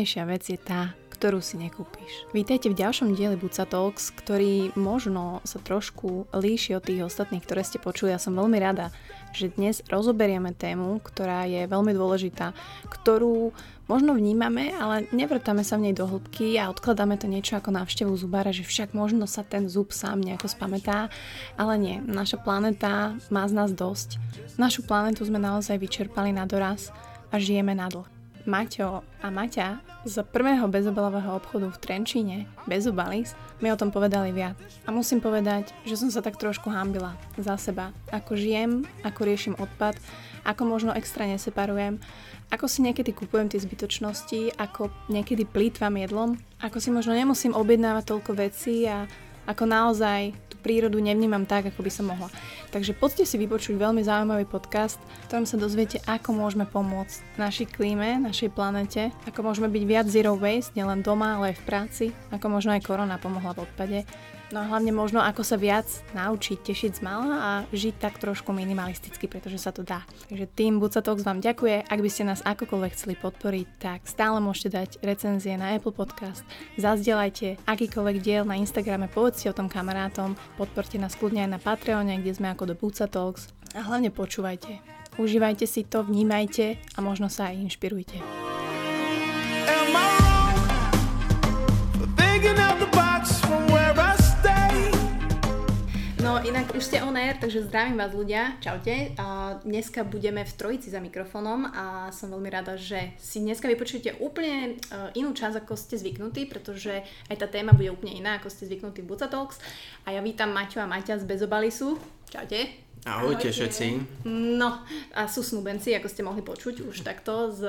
najlacnejšia vec je tá, ktorú si nekúpiš. Vítajte v ďalšom dieli Buca Talks, ktorý možno sa trošku líši od tých ostatných, ktoré ste počuli. Ja som veľmi rada, že dnes rozoberieme tému, ktorá je veľmi dôležitá, ktorú možno vnímame, ale nevrtáme sa v nej do hĺbky a odkladáme to niečo ako návštevu zubára, že však možno sa ten zub sám nejako spamätá, ale nie, naša planéta má z nás dosť. Našu planetu sme naozaj vyčerpali na doraz a žijeme na dlh. Maťo a Maťa z prvého bezobalového obchodu v Trenčíne, Bezubalis, mi o tom povedali viac. A musím povedať, že som sa tak trošku hambila za seba. Ako žijem, ako riešim odpad, ako možno extra neseparujem, ako si niekedy kupujem tie zbytočnosti, ako niekedy plýtvam jedlom, ako si možno nemusím objednávať toľko vecí a ako naozaj prírodu nevnímam tak, ako by som mohla. Takže poďte si vypočuť veľmi zaujímavý podcast, v ktorom sa dozviete, ako môžeme pomôcť našej klíme, našej planete, ako môžeme byť viac zero waste, nielen doma, ale aj v práci, ako možno aj korona pomohla v odpade No a hlavne možno ako sa viac naučiť tešiť z mala a žiť tak trošku minimalisticky, pretože sa to dá. Takže tým Buca Talks vám ďakuje. Ak by ste nás akokoľvek chceli podporiť, tak stále môžete dať recenzie na Apple Podcast. Zazdielajte akýkoľvek diel na Instagrame, povedzte o tom kamarátom, podporte nás kľudne aj na Patreone, kde sme ako do Buca Talks. A hlavne počúvajte. Užívajte si to, vnímajte a možno sa aj inšpirujte. Am I wrong No inak už ste on air, takže zdravím vás ľudia, čaute. A dneska budeme v trojici za mikrofónom a som veľmi rada, že si dneska vypočujete úplne uh, inú časť, ako ste zvyknutí, pretože aj tá téma bude úplne iná, ako ste zvyknutí v Buca Talks. A ja vítam Maťo a Maťa z Bezobalisu. Čaute. Ahojte, Ahojte všetci. No, a sú snúbenci, ako ste mohli počuť už takto z,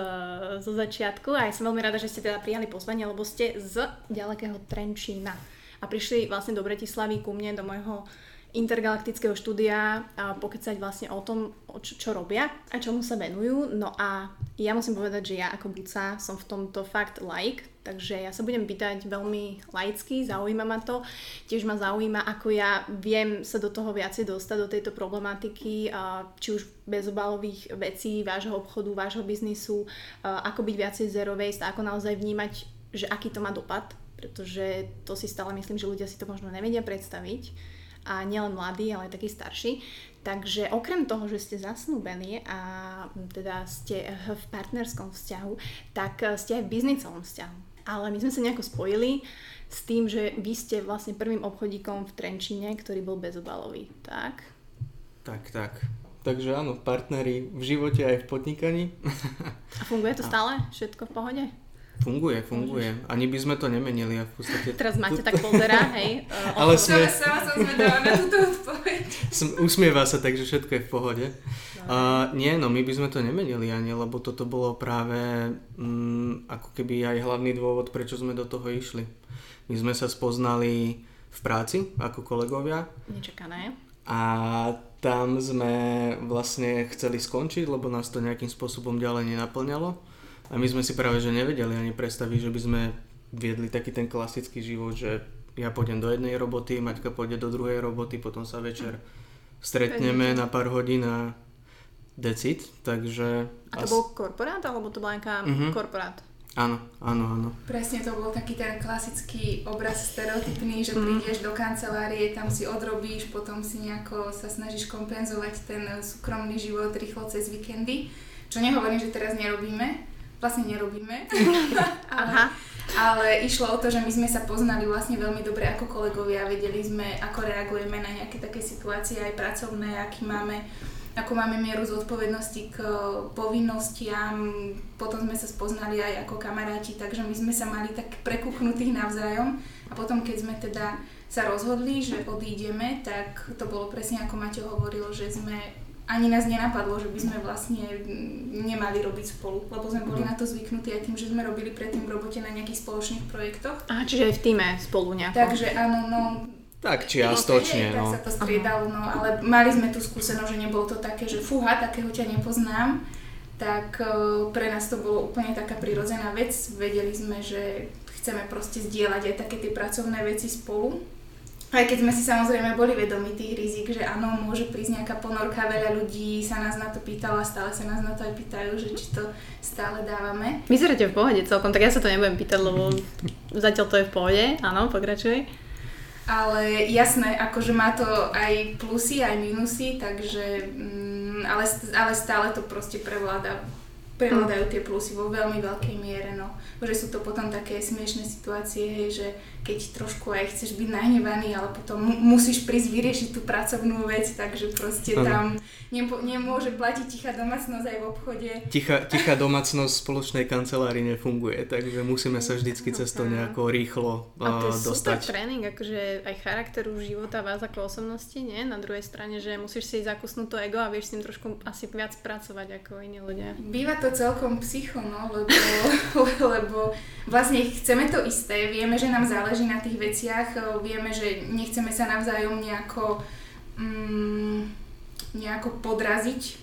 zo začiatku. A ja som veľmi rada, že ste teda prijali pozvanie, lebo ste z ďalekého Trenčína. A prišli vlastne do Bratislavy ku mne, do môjho intergalaktického štúdia a pokecať vlastne o tom, čo, čo robia a čomu sa venujú. No a ja musím povedať, že ja ako buca som v tomto fakt like, takže ja sa budem pýtať veľmi laicky, zaujíma ma to. Tiež ma zaujíma, ako ja viem sa do toho viacej dostať, do tejto problematiky, či už bezobalových vecí, vášho obchodu, vášho biznisu, ako byť viacej zero waste, ako naozaj vnímať, že aký to má dopad, pretože to si stále myslím, že ľudia si to možno nevedia predstaviť a nielen mladí, ale aj takí starší. Takže okrem toho, že ste zasnúbení a teda ste v partnerskom vzťahu, tak ste aj v biznicovom vzťahu. Ale my sme sa nejako spojili s tým, že vy ste vlastne prvým obchodíkom v Trenčine, ktorý bol bezobalový, tak? Tak, tak. Takže áno, partneri v živote aj v podnikaní. A funguje to stále? Všetko v pohode? Funguje, funguje. Ani by sme to nemenili a v podstate... Teraz máte tak pozera, hej? Ale sme... Sama som zvedala na túto odpoveď. Usmieva sa, takže všetko je v pohode. Uh, nie, no my by sme to nemenili ani, lebo toto bolo práve um, ako keby aj hlavný dôvod, prečo sme do toho išli. My sme sa spoznali v práci ako kolegovia. Nečakané. A tam sme vlastne chceli skončiť, lebo nás to nejakým spôsobom ďalej nenaplňalo. A my sme si práve že nevedeli ani predstaviť, že by sme viedli taký ten klasický život, že ja pôjdem do jednej roboty, Maťka pôjde do druhej roboty, potom sa večer stretneme na pár hodín a decit, takže... A to as... bol korporát, alebo to bola nejaká uh-huh. korporát? Áno, áno, áno. Presne to bol taký ten klasický obraz stereotypný, že mm. prídeš do kancelárie, tam si odrobíš, potom si nejako sa snažíš kompenzovať ten súkromný život rýchlo cez víkendy. Čo nehovorím, že teraz nerobíme, vlastne nerobíme. Aha. Ale išlo o to, že my sme sa poznali vlastne veľmi dobre ako kolegovia, vedeli sme, ako reagujeme na nejaké také situácie aj pracovné, aký máme ako máme mieru zodpovednosti k povinnostiam, potom sme sa spoznali aj ako kamaráti, takže my sme sa mali tak prekúknutých navzájom a potom keď sme teda sa rozhodli, že odídeme, tak to bolo presne ako Maťo hovoril, že sme ani nás nenapadlo, že by sme vlastne nemali robiť spolu, lebo sme boli no. na to zvyknutí aj tým, že sme robili predtým v robote na nejakých spoločných projektoch. A čiže aj v týme spolu nejako. Takže áno, no... Tak čiastočne, no. Tak sa to striedalo, no, ale mali sme tú skúsenosť, že nebolo to také, že fúha, takého ťa nepoznám, tak uh, pre nás to bolo úplne taká prirodzená vec. Vedeli sme, že chceme proste zdieľať aj také tie pracovné veci spolu Aj keď sme si samozrejme boli vedomi tých rizik, že áno, môže prísť nejaká ponorka, veľa ľudí sa nás na to pýtalo a stále sa nás na to aj pýtajú, že či to stále dávame. Vyzeráte v pohode celkom, tak ja sa to nebudem pýtať, lebo zatiaľ to je v pohode. Áno, pokračuj. Ale jasné, akože má to aj plusy, aj minusy, takže mm, ale, ale stále to proste prevláda prevládajú tie plusy vo veľmi veľkej miere, no. Že sú to potom také smiešné situácie, hej, že keď trošku aj chceš byť nahnevaný, ale potom musíš prísť vyriešiť tú pracovnú vec, takže proste ano. tam nepo, nemôže platiť tichá domácnosť aj v obchode. Tichá, tichá domácnosť spoločnej kancelárii nefunguje, takže musíme sa vždycky cez to nejako rýchlo uh, A to je dostať. super tréning, akože aj charakteru života vás ako osobnosti, nie? Na druhej strane, že musíš si zakusnúť to ego a vieš s tým trošku asi viac pracovať ako iní ľudia. Býva to celkom psycho, no, lebo, lebo vlastne chceme to isté, vieme, že nám záleží na tých veciach. E, vieme, že nechceme sa navzájom nejako, mm, nejako podraziť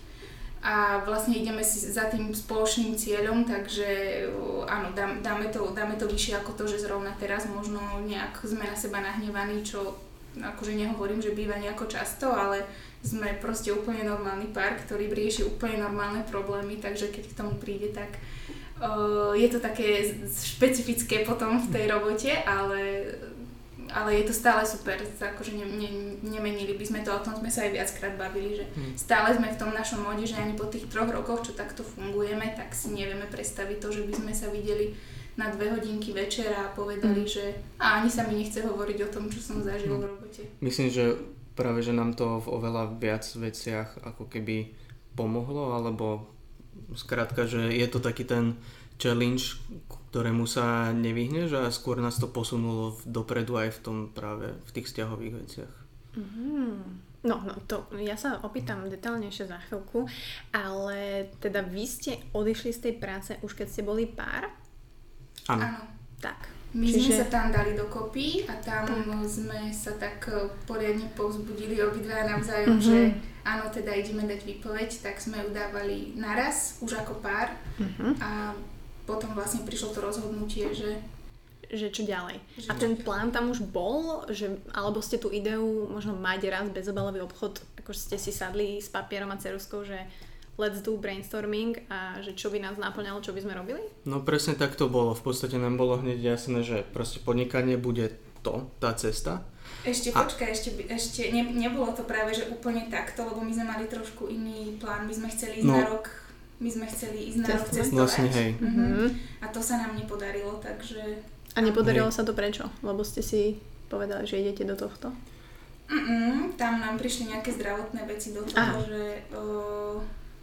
a vlastne ideme si za tým spoločným cieľom, takže e, áno, dáme to, dáme to vyššie ako to, že zrovna teraz možno nejak sme na seba nahnevaní, čo akože nehovorím, že býva nejako často, ale sme proste úplne normálny pár, ktorý rieši úplne normálne problémy, takže keď k tomu príde, tak je to také špecifické potom v tej robote, ale, ale je to stále super, akože ne, ne, nemenili by sme to, o tom sme sa aj viackrát bavili, že hmm. stále sme v tom našom mode, že ani po tých troch rokoch, čo takto fungujeme, tak si nevieme predstaviť to, že by sme sa videli na dve hodinky večera a povedali, hmm. že a ani sa mi nechce hovoriť o tom, čo som zažil hmm. v robote. Myslím, že práve, že nám to v oveľa viac veciach ako keby pomohlo, alebo Skrátka, že je to taký ten challenge, ktorému sa nevyhneš a skôr nás to posunulo dopredu aj v tom práve v tých vzťahových veciach. Mm-hmm. No, no to ja sa opýtam detálnejšie za chvíľku, ale teda vy ste odišli z tej práce už keď ste boli pár? Áno. Tak. My Čiže... sme sa tam dali dokopy a tam tak. sme sa tak eh, poriadne povzbudili obidva navzájom, mm-hmm. že áno, teda ideme dať výpoveď, tak sme ju dávali naraz, už ako pár mm-hmm. a potom vlastne prišlo to rozhodnutie, že že čo ďalej. Že a ten plán tam už bol, že, alebo ste tú ideu možno mať raz bezobalový obchod, ako ste si sadli s papierom a ceruskou, že let's do brainstorming a že čo by nás naplňalo, čo by sme robili? No presne tak to bolo. V podstate nám bolo hneď jasné, že proste podnikanie bude to, tá cesta ešte a... počkaj, ešte, ešte ne, nebolo to práve, že úplne takto, lebo my sme mali trošku iný plán, my sme chceli ísť no. na rok my sme chceli ísť na rok cestovať. Vlastne, hej. Uh-huh. A to sa nám nepodarilo, takže... A nepodarilo hej. sa to prečo? Lebo ste si povedali, že idete do tohto? Mm-mm, tam nám prišli nejaké zdravotné veci do toho, Aha. že o,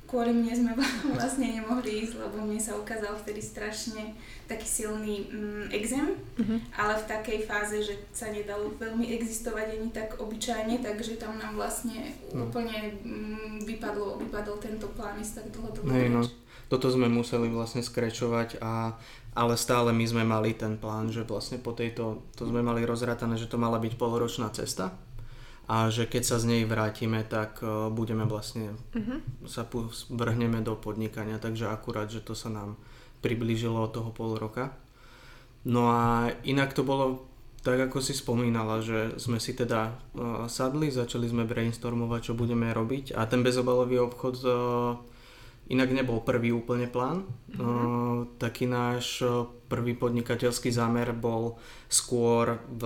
kvôli mne sme vlastne nemohli ísť, lebo mne sa ukázal vtedy strašne taký silný mm, exém, uh-huh. ale v takej fáze, že sa nedalo veľmi existovať ani tak obyčajne, takže tam nám vlastne no. úplne mm, vypadlo, vypadol tento plán ísť tak hey, no. Toto sme museli vlastne skrečovať a ale stále my sme mali ten plán, že vlastne po tejto, to sme mali rozrátané, že to mala byť poloročná cesta a že keď sa z nej vrátime, tak uh, budeme vlastne, uh-huh. sa vrhneme do podnikania, takže akurát, že to sa nám priblížilo od toho pol roka. No a inak to bolo tak, ako si spomínala, že sme si teda uh, sadli, začali sme brainstormovať, čo budeme robiť a ten bezobalový obchod uh, inak nebol prvý úplne plán. Mm-hmm. Uh, taký náš prvý podnikateľský zámer bol skôr v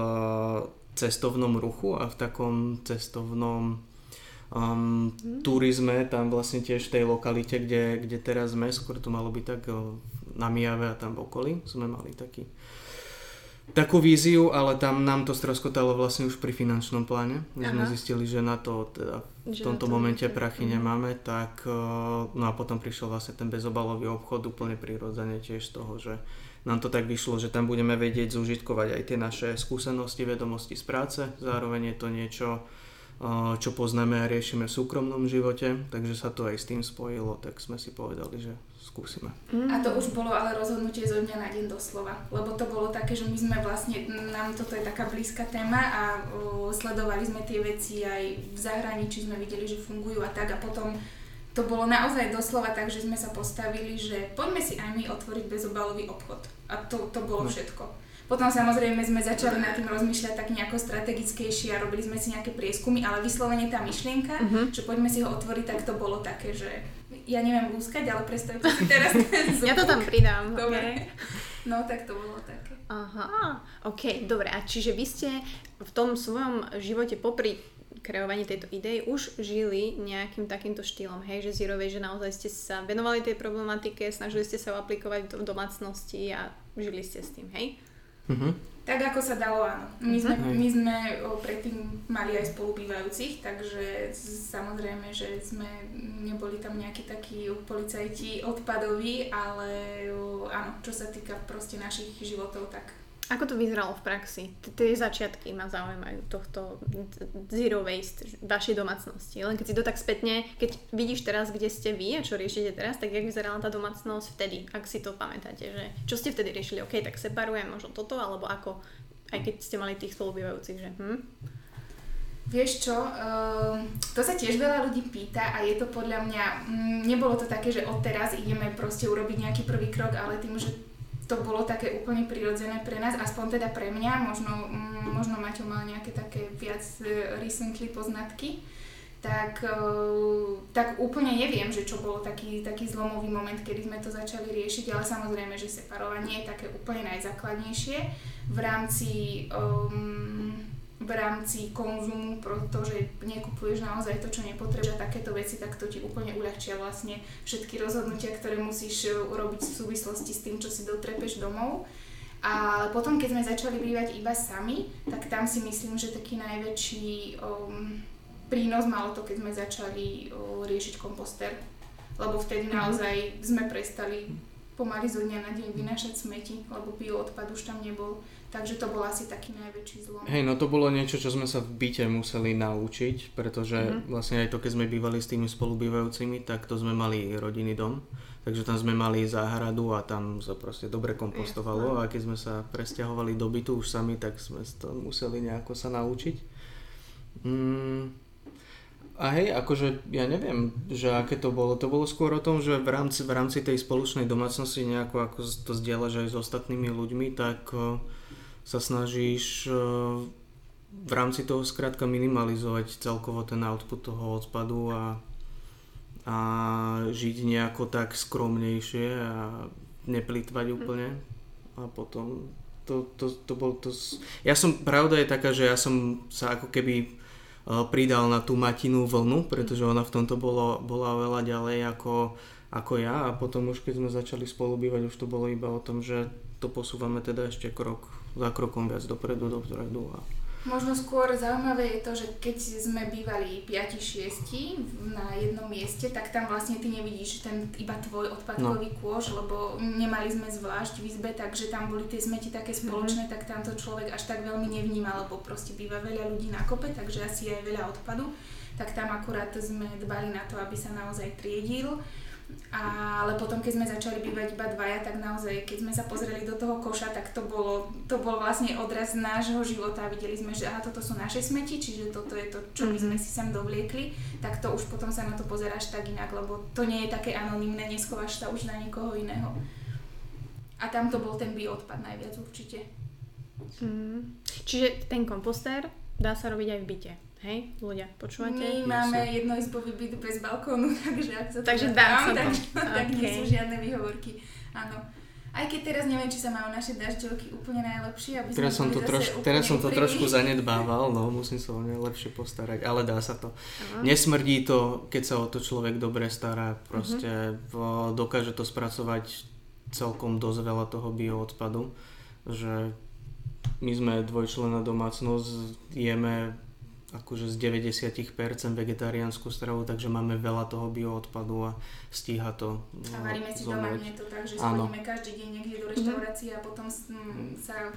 cestovnom ruchu a v takom cestovnom um, mm. turizme, tam vlastne tiež v tej lokalite, kde, kde teraz sme, skôr to malo byť tak na Mijave a tam v okolí sme mali taký takú víziu, ale tam nám to stroskotalo vlastne už pri finančnom pláne. My sme zistili, že na to teda v že tomto to momente to... prachy mm. nemáme, tak eh, no a potom prišiel vlastne ten bezobalový obchod úplne prirodzene tiež z toho, že nám to tak vyšlo, že tam budeme vedieť zúžitkovať aj tie naše skúsenosti, vedomosti z práce, zároveň je to niečo, eh, čo poznáme a riešime v súkromnom živote, takže sa to aj s tým spojilo, tak sme si povedali, že skúsime. A to už bolo ale rozhodnutie zo dňa na deň doslova, lebo to bolo také, že my sme vlastne, nám toto je taká blízka téma a uh, sledovali sme tie veci aj v zahraničí, sme videli, že fungujú a tak. A potom to bolo naozaj doslova tak, že sme sa postavili, že poďme si aj my otvoriť bezobalový obchod. A to, to bolo no. všetko. Potom samozrejme sme začali nad tým rozmýšľať tak nejako strategickejšie a robili sme si nejaké prieskumy, ale vyslovene tá myšlienka, uh-huh. že poďme si ho otvoriť, tak to bolo také, že ja neviem lúskať, ale predstavte si teraz ten zvuk. Ja to tam pridám. Dobre. Okay. No tak to bolo také. Aha, ok, dobre. A čiže vy ste v tom svojom živote popri kreovaní tejto idei už žili nejakým takýmto štýlom, hej, že zero že naozaj ste sa venovali tej problematike, snažili ste sa ho aplikovať v domácnosti a žili ste s tým, hej? Uh-huh. Tak ako sa dalo, áno. My sme, uh-huh. my sme o, predtým mali aj spolubývajúcich, takže samozrejme, že sme neboli tam nejakí takí policajti odpadoví, ale o, áno, čo sa týka proste našich životov, tak ako to vyzeralo v praxi? Tie začiatky ma zaujímajú tohto zero waste vašej domácnosti. Len keď si to tak spätne, keď vidíš teraz, kde ste vy a čo riešite teraz, tak jak vyzerala tá domácnosť vtedy, ak si to pamätáte, že čo ste vtedy riešili? OK, tak separujem možno toto, alebo ako, aj keď ste mali tých spolubývajúcich, že hm? Vieš čo, uh, to sa tiež veľa ľudí pýta a je to podľa mňa, mm, nebolo to také, že odteraz ideme proste urobiť nejaký prvý krok, ale tým, že to bolo také úplne prirodzené pre nás, aspoň teda pre mňa, možno, mm, možno Maťo mal nejaké také viac e, recently poznatky, tak, e, tak úplne neviem, že čo bol taký, taký zlomový moment, kedy sme to začali riešiť, ale samozrejme, že separovanie je také úplne najzákladnejšie v rámci um, v rámci konzumu, pretože nekupuješ naozaj to, čo nepotrebuješ a takéto veci, tak to ti úplne uľahčia vlastne všetky rozhodnutia, ktoré musíš e, urobiť v súvislosti s tým, čo si dotrepeš domov. A potom, keď sme začali bývať iba sami, tak tam si myslím, že taký najväčší um, prínos malo to, keď sme začali uh, riešiť komposter. Lebo vtedy mhm. naozaj sme prestali pomaly zo dňa na deň vynášať smeti, lebo bioodpad už tam nebol. Takže to bol asi taký najväčší zlom. Hej, no to bolo niečo, čo sme sa v byte museli naučiť, pretože mm-hmm. vlastne aj to, keď sme bývali s tými spolubývajúcimi, tak to sme mali rodinný dom. Takže tam sme mali záhradu a tam sa proste dobre kompostovalo a keď sme sa presťahovali do bytu už sami, tak sme to museli nejako sa naučiť. Mm. A hej, akože ja neviem, že aké to bolo. To bolo skôr o tom, že v rámci, v rámci tej spoločnej domácnosti nejako ako to zdieľaš aj s ostatnými ľuďmi, tak sa snažíš e, v rámci toho skrátka minimalizovať celkovo ten output toho odpadu a, a žiť nejako tak skromnejšie a neplýtvať mhm. úplne. A potom to, to, to bol to... Ja som, pravda je taká, že ja som sa ako keby e, pridal na tú Matinu vlnu, pretože ona v tomto bolo, bola veľa ďalej ako, ako ja a potom už keď sme začali spolu bývať, už to bolo iba o tom, že to posúvame teda ešte krok za krokom viac dopredu, dopredu. A... Možno skôr zaujímavé je to, že keď sme bývali 5-6 na jednom mieste, tak tam vlastne ty nevidíš ten iba tvoj odpadkový no. kôž, lebo nemali sme zvlášť v izbe, takže tam boli tie smeti také mhm. spoločné, mm-hmm. tak tam to človek až tak veľmi nevníma, lebo proste býva veľa ľudí na kope, takže asi aj veľa odpadu. Tak tam akurát sme dbali na to, aby sa naozaj triedil ale potom, keď sme začali bývať iba dvaja, tak naozaj, keď sme sa pozreli do toho koša, tak to bolo, to bol vlastne odraz nášho života. Videli sme, že aha, toto sú naše smeti, čiže toto je to, čo my mhm. sme si sem dovliekli, tak to už potom sa na to pozeráš tak inak, lebo to nie je také anonimné, neschováš sa už na niekoho iného. A tam to bol ten bioodpad najviac určite. Mm. Čiže ten komposter dá sa robiť aj v byte. Hej, ľudia, počúvate? My máme jednoizbový byt bez balkónu, takže ak sa to takže dá sa tak, okay. nie sú žiadne výhovorky. Áno. Aj keď teraz neviem, či sa majú naše dažďovky úplne najlepšie, aby teraz som to, troš, teraz som to trošku zanedbával, no musím sa o ne lepšie postarať, ale dá sa to. Uh-huh. Nesmrdí to, keď sa o to človek dobre stará, proste uh-huh. dokáže to spracovať celkom dosť veľa toho bioodpadu, že my sme dvojčlená domácnosť, jeme akože z 90% vegetariánsku stravu, takže máme veľa toho bioodpadu a stíha to. A varíme si doma, nie to tak, že schodíme každý deň niekde do reštaurácie a potom mm, sa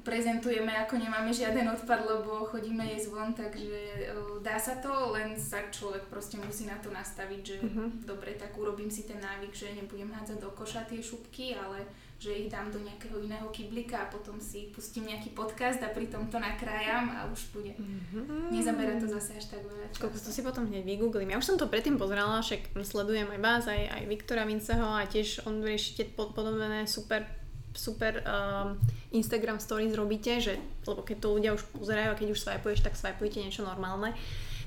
prezentujeme ako nemáme žiaden odpad, lebo chodíme jesť von, takže dá sa to, len sa človek proste musí na to nastaviť, že uh-huh. dobre, tak urobím si ten návyk, že nebudem hádzať do koša tie šupky, ale že ich dám do nejakého iného kyblika a potom si pustím nejaký podcast a pritom to nakrájam a už bude. Mm-hmm. Nezabera to zase až tak veľa času. to si potom hneď vygooglím. Ja už som to predtým pozerala, však sledujem aj vás, aj, aj Viktora Vinceho a tiež on riešite podobné super super um, Instagram stories robíte, že, lebo keď to ľudia už pozerajú a keď už swipuješ, tak swipujete niečo normálne.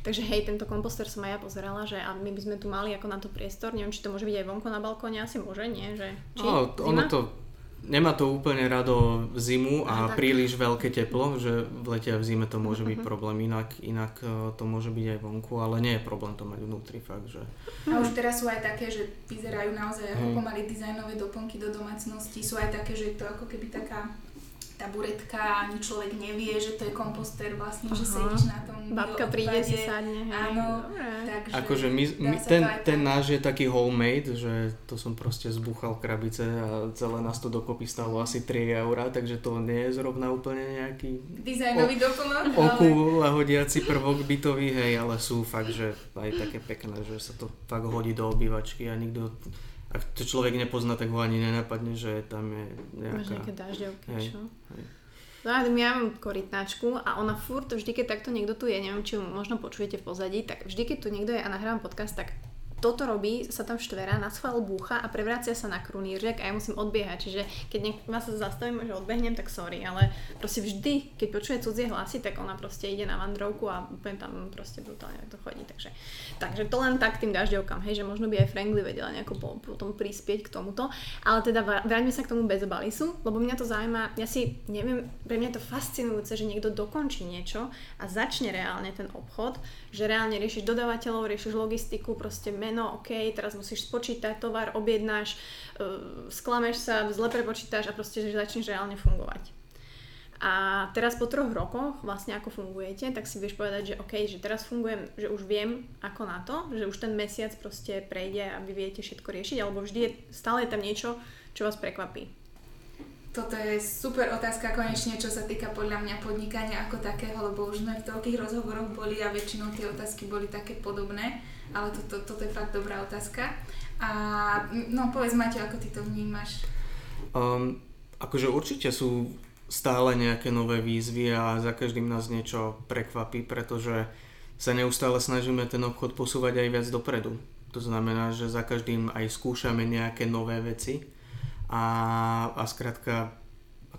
Takže hej, tento komposter som aj ja pozerala, že a my by sme tu mali ako na to priestor, neviem, či to môže byť aj vonku na balkóne, asi môže, nie? Že, či? No, ono to nemá to úplne rado zimu a tak. príliš veľké teplo, že v lete a v zime to môže byť uh-huh. problém, inak, inak e, to môže byť aj vonku, ale nie je problém to mať vnútri, fakt, že... A už teraz sú aj také, že vyzerajú naozaj ako pomaly dizajnové doplnky do domácnosti, sú aj také, že je to ako keby taká taburetka, ani človek nevie, že to je komposter vlastne, Aha. že sedíš na tom Babka príde si sadne. Áno, takže akože my, my, ten, ten náš je taký homemade, že to som proste zbuchal krabice a celé nás to dokopy stalo asi 3 eurá, takže to nie je zrovna úplne nejaký dizajnový doplnok. Oku ale... hodiaci prvok bytový, hej, ale sú fakt, že aj také pekné, že sa to fakt hodí do obývačky a nikto ak to človek nepozná, tak ho ani nenapadne, že tam je nejaká... Máš nejaké dažďovky, čo? Hej. No a ja mám korytnáčku a ona furt, vždy keď takto niekto tu je, neviem, či ju možno počujete v pozadí, tak vždy keď tu niekto je a nahrávam podcast, tak toto robí, sa tam štvera, na schvál búcha a prevracia sa na kruníržek a ja musím odbiehať. Čiže keď niek- ma sa zastavím, že odbehnem, tak sorry, ale proste vždy, keď počuje cudzie hlasy, tak ona proste ide na vandrovku a úplne tam proste brutálne to chodí. Takže, takže to len tak tým dažďovkám, hej, že možno by aj Frankly vedela nejako po, potom prispieť k tomuto. Ale teda vráťme sa k tomu bez balisu, lebo mňa to zaujíma, ja si neviem, pre mňa je to fascinujúce, že niekto dokončí niečo a začne reálne ten obchod, že reálne riešiš dodávateľov, riešiš logistiku, proste meno, OK, teraz musíš spočítať tovar, objednáš, uh, sklameš sa, zle prepočítaš a proste že začneš reálne fungovať. A teraz po troch rokoch vlastne ako fungujete, tak si vieš povedať, že OK, že teraz fungujem, že už viem ako na to, že už ten mesiac proste prejde a vy viete všetko riešiť, alebo vždy je, stále je tam niečo, čo vás prekvapí. Toto je super otázka konečne, čo sa týka podľa mňa podnikania ako takého, lebo už sme v toľkých rozhovoroch boli a väčšinou tie otázky boli také podobné, ale toto, toto je fakt dobrá otázka. A no povedz Maťo, ako ty to vnímaš? Um, akože určite sú stále nejaké nové výzvy a za každým nás niečo prekvapí, pretože sa neustále snažíme ten obchod posúvať aj viac dopredu. To znamená, že za každým aj skúšame nejaké nové veci a, a skrátka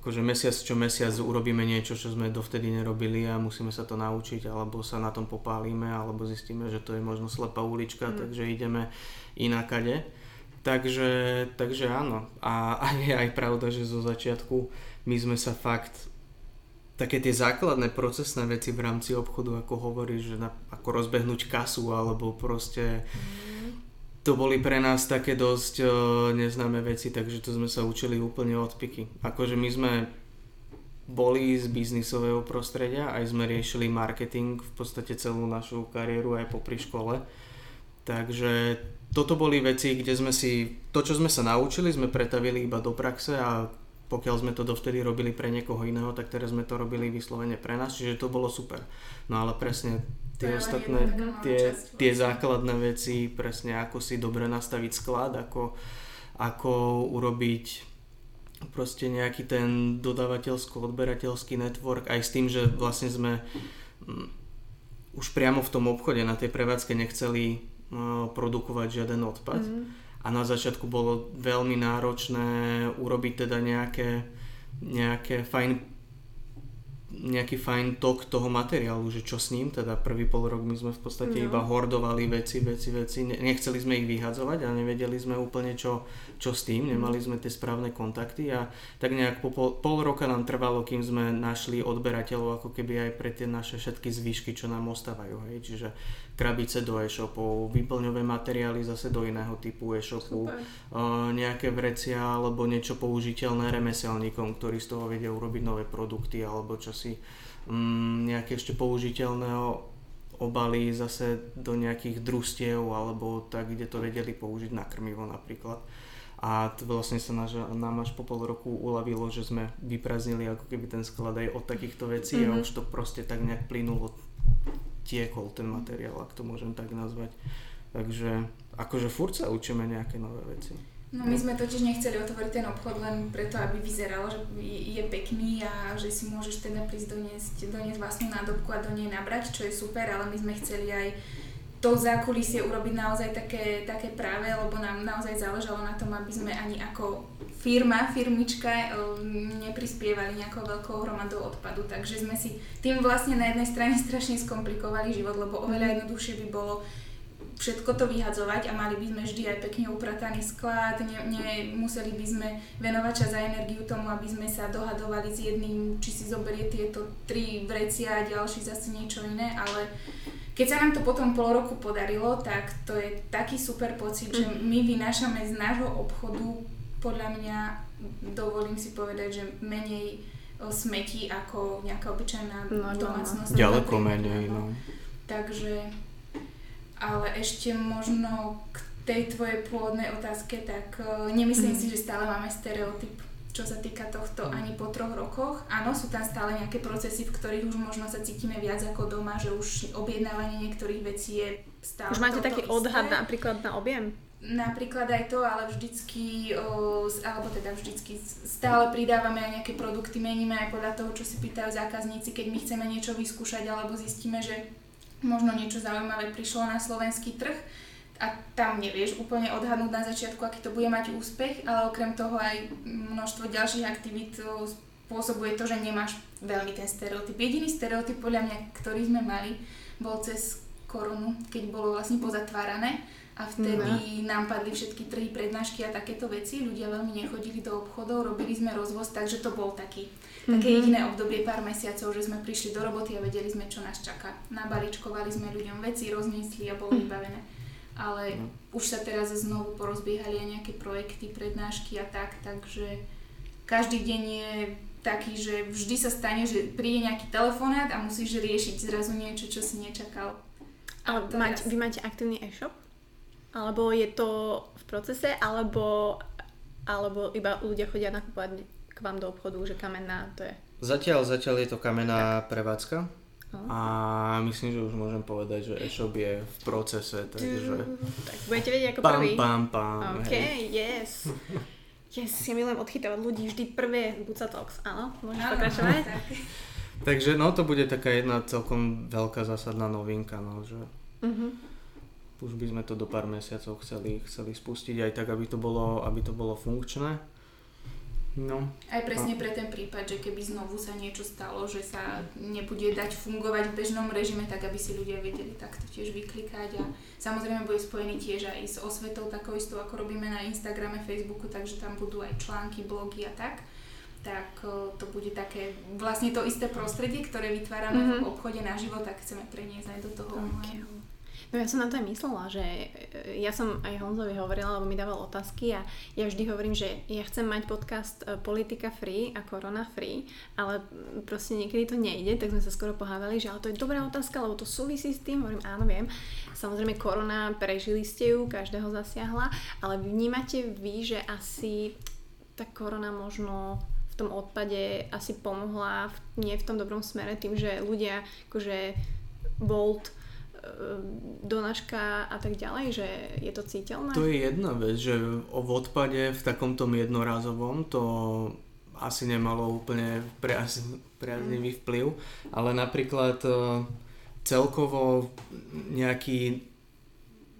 akože mesiac čo mesiac urobíme niečo, čo sme dovtedy nerobili a musíme sa to naučiť, alebo sa na tom popálime, alebo zistíme, že to je možno slepá ulička, mm. takže ideme inakade. Takže, takže áno. A, a je aj pravda, že zo začiatku my sme sa fakt také tie základné procesné veci v rámci obchodu, ako hovoríš, že na, ako rozbehnúť kasu, alebo proste mm to boli pre nás také dosť uh, neznáme veci, takže to sme sa učili úplne od piky. Akože my sme boli z biznisového prostredia, aj sme riešili marketing v podstate celú našu kariéru aj popri škole. Takže toto boli veci, kde sme si, to čo sme sa naučili, sme pretavili iba do praxe a pokiaľ sme to dovtedy robili pre niekoho iného, tak teraz sme to robili vyslovene pre nás, čiže to bolo super. No ale presne tie ostatné, tie, tie základné veci, presne ako si dobre nastaviť sklad, ako, ako urobiť proste nejaký ten dodávateľsko-odberateľský network, aj s tým, že vlastne sme um, už priamo v tom obchode na tej prevádzke nechceli uh, produkovať žiaden odpad. Mm. A na začiatku bolo veľmi náročné urobiť teda nejaké, nejaké fajn nejaký fajn tok toho materiálu, že čo s ním, teda prvý pol rok my sme v podstate no. iba hordovali veci, veci, veci, nechceli sme ich vyhadzovať a nevedeli sme úplne čo, čo s tým, nemali sme tie správne kontakty a tak nejak po pol, pol roka nám trvalo, kým sme našli odberateľov ako keby aj pre tie naše všetky zvyšky, čo nám ostávajú, hej, čiže krabice do e-shopov, výplňové materiály zase do iného typu e-shopu, uh, nejaké vrecia alebo niečo použiteľné remeselníkom, ktorí z toho vedia urobiť nové produkty alebo čo si um, nejaké ešte použiteľné obaly zase do nejakých družstiev alebo tak, kde to vedeli použiť na krmivo napríklad. A to vlastne sa náš, nám až po pol roku uľavilo, že sme vypraznili ako keby ten sklad aj od takýchto vecí mm-hmm. a mhm. už to proste tak nejak plynulo tiekol ten materiál, ak to môžem tak nazvať. Takže akože furt sa učíme nejaké nové veci. No my sme totiž nechceli otvoriť ten obchod len preto, aby vyzeral, že je pekný a že si môžeš teda prísť doniesť, doniesť vlastnú nádobku a do nej nabrať, čo je super, ale my sme chceli aj to zákulisie urobiť naozaj také, také práve, lebo nám naozaj záležalo na tom, aby sme ani ako firma, firmička um, neprispievali nejakou veľkou hromadou odpadu. Takže sme si tým vlastne na jednej strane strašne skomplikovali život, lebo oveľa mhm. jednoduchšie by bolo všetko to vyhadzovať a mali by sme vždy aj pekne uprataný sklad, ne, nemuseli by sme venovať čas a energiu tomu, aby sme sa dohadovali s jedným, či si zoberie tieto tri vrecia a ďalší zase niečo iné, ale keď sa nám to potom pol roku podarilo, tak to je taký super pocit, že mhm. my vynášame z nášho obchodu podľa mňa, dovolím si povedať, že menej smetí ako nejaká obyčajná no, domácnosť. Ďaleko menej, no. Takže ale ešte možno k tej tvojej pôvodnej otázke, tak uh, nemyslím mm. si, že stále máme stereotyp, čo sa týka tohto mm. ani po troch rokoch. Áno, sú tam stále nejaké procesy, v ktorých už možno sa cítime viac ako doma, že už objednávanie niektorých vecí je stále Už máte taký isté. odhad napríklad na objem? Napríklad aj to, ale vždycky, alebo teda vždycky stále pridávame aj nejaké produkty, meníme aj podľa toho, čo si pýtajú zákazníci, keď my chceme niečo vyskúšať alebo zistíme, že možno niečo zaujímavé prišlo na slovenský trh a tam nevieš úplne odhadnúť na začiatku, aký to bude mať úspech, ale okrem toho aj množstvo ďalších aktivít spôsobuje to, že nemáš veľmi ten stereotyp. Jediný stereotyp podľa mňa, ktorý sme mali, bol cez koronu, keď bolo vlastne pozatvárané a vtedy mm. nám padli všetky trhy, prednášky a takéto veci. Ľudia veľmi nechodili do obchodov, robili sme rozvoz, takže to bol taký mm-hmm. také jediné obdobie pár mesiacov, že sme prišli do roboty a vedeli sme, čo nás čaká. Nabaličkovali sme ľuďom veci, rozniesli a bolo mm. vybavené. Ale mm. už sa teraz znovu porozbiehali aj nejaké projekty, prednášky a tak, takže každý deň je taký, že vždy sa stane, že príde nejaký telefonát a musíš riešiť zrazu niečo, čo si nečakal. A mať, vy máte aktívny e-shop? Alebo je to v procese, alebo, alebo iba ľudia chodia nakupovať k vám do obchodu, že kamenná to je? Zatiaľ, zatiaľ je to kamenná tak. prevádzka. No. A myslím, že už môžem povedať, že e-shop je v procese, takže... Tak budete vedieť ako pam, prvý. Pam, pam, OK, hej. yes. Yes, ja milujem odchytávať ľudí, vždy prvé Buca Talks. Áno, môžeš Áno, pokračovať? Tak. Takže no to bude taká jedna celkom veľká zásadná novinka, no, že uh-huh. už by sme to do pár mesiacov chceli, chceli spustiť aj tak, aby to bolo, aby to bolo funkčné. No. Aj presne a... pre ten prípad, že keby znovu sa niečo stalo, že sa nebude dať fungovať v bežnom režime, tak aby si ľudia vedeli takto tiež vyklikať a samozrejme bude spojený tiež aj s osvetou takou istou, ako robíme na Instagrame, Facebooku, takže tam budú aj články, blogy a tak tak to bude také vlastne to isté prostredie, ktoré vytvárame mm-hmm. v obchode na život, tak chceme preniesť aj do toho okay. No ja som na to aj myslela, že e, ja som aj Honzovi hovorila, lebo mi dával otázky a ja vždy hovorím, že ja chcem mať podcast e, Politika free a Corona free, ale proste niekedy to nejde, tak sme sa skoro pohávali, že ale to je dobrá otázka, lebo to súvisí s tým, hovorím áno, viem. Samozrejme korona, prežili ste ju, každého zasiahla, ale vnímate vy, že asi tá korona možno v tom odpade asi pomohla v, nie v tom dobrom smere tým, že ľudia akože Volt donáška a tak ďalej, že je to citeľné? To je jedna vec, že o odpade v takomto jednorázovom to asi nemalo úplne priaznivý vplyv, ale napríklad e, celkovo nejaký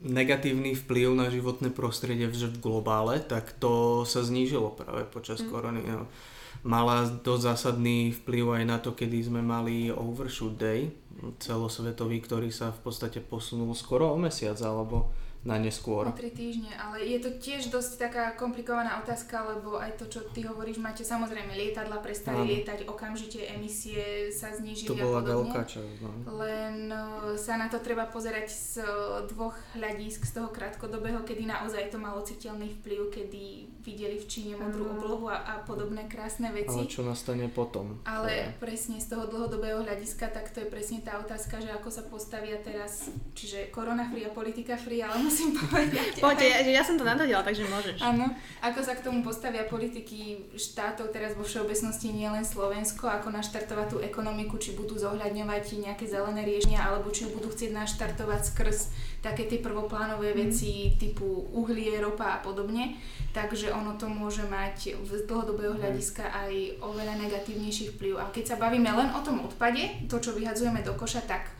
negatívny vplyv na životné prostredie v globále, tak to sa znížilo práve počas mm. korony. Mala dosť zásadný vplyv aj na to, kedy sme mali Overshoot Day, celosvetový, ktorý sa v podstate posunul skoro o mesiac, alebo na neskôr. O tri týždne, ale je to tiež dosť taká komplikovaná otázka, lebo aj to, čo ty hovoríš, máte samozrejme lietadla prestali Áno. lietať, okamžite emisie sa znížili to bola a podobne. veľká časť, no. Len sa na to treba pozerať z dvoch hľadisk, z toho krátkodobého, kedy naozaj to malo citeľný vplyv, kedy videli v Číne modrú oblohu a, a podobné krásne veci. Ale čo nastane potom? Ale to presne z toho dlhodobého hľadiska, tak to je presne tá otázka, že ako sa postavia teraz, čiže korona free a politika free, ale musím povedať. Poďte, ja, ja som to nadhodila, takže môžeš. Áno, ako sa k tomu postavia politiky štátov teraz vo všeobecnosti, nielen Slovensko, ako naštartovať tú ekonomiku, či budú zohľadňovať nejaké zelené riešenia, alebo či budú chcieť naštartovať skrz také tie prvoplánové mm. veci typu uhlie, ropa a podobne. Takže ono to môže mať z dlhodobého hľadiska aj oveľa negatívnejší vplyv. A keď sa bavíme len o tom odpade, to, čo vyhadzujeme do koša, tak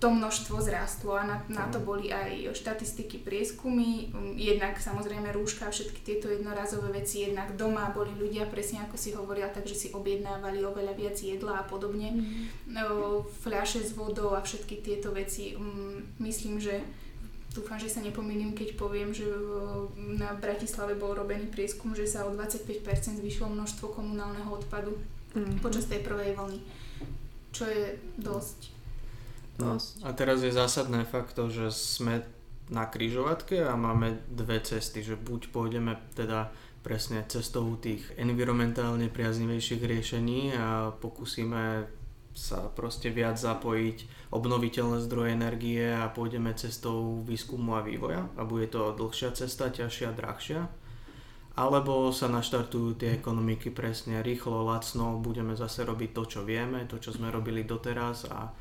to množstvo zrástlo a na, na to boli aj štatistiky, prieskumy, um, jednak samozrejme rúška, všetky tieto jednorazové veci, jednak doma boli ľudia, presne ako si hovorila, takže si objednávali oveľa viac jedla a podobne, mm. fľaše s vodou a všetky tieto veci. Um, myslím, že dúfam, že sa nepomýlim, keď poviem, že na Bratislave bol robený prieskum, že sa o 25% zvyšilo množstvo komunálneho odpadu mm. počas tej prvej vlny, čo je dosť. No, a teraz je zásadné fakt to, že sme na kryžovatke a máme dve cesty, že buď pôjdeme teda presne cestou tých environmentálne priaznivejších riešení a pokúsime sa proste viac zapojiť obnoviteľné zdroje energie a pôjdeme cestou výskumu a vývoja a bude to dlhšia cesta, ťažšia, drahšia. Alebo sa naštartujú tie ekonomiky presne rýchlo, lacno, budeme zase robiť to, čo vieme, to, čo sme robili doteraz a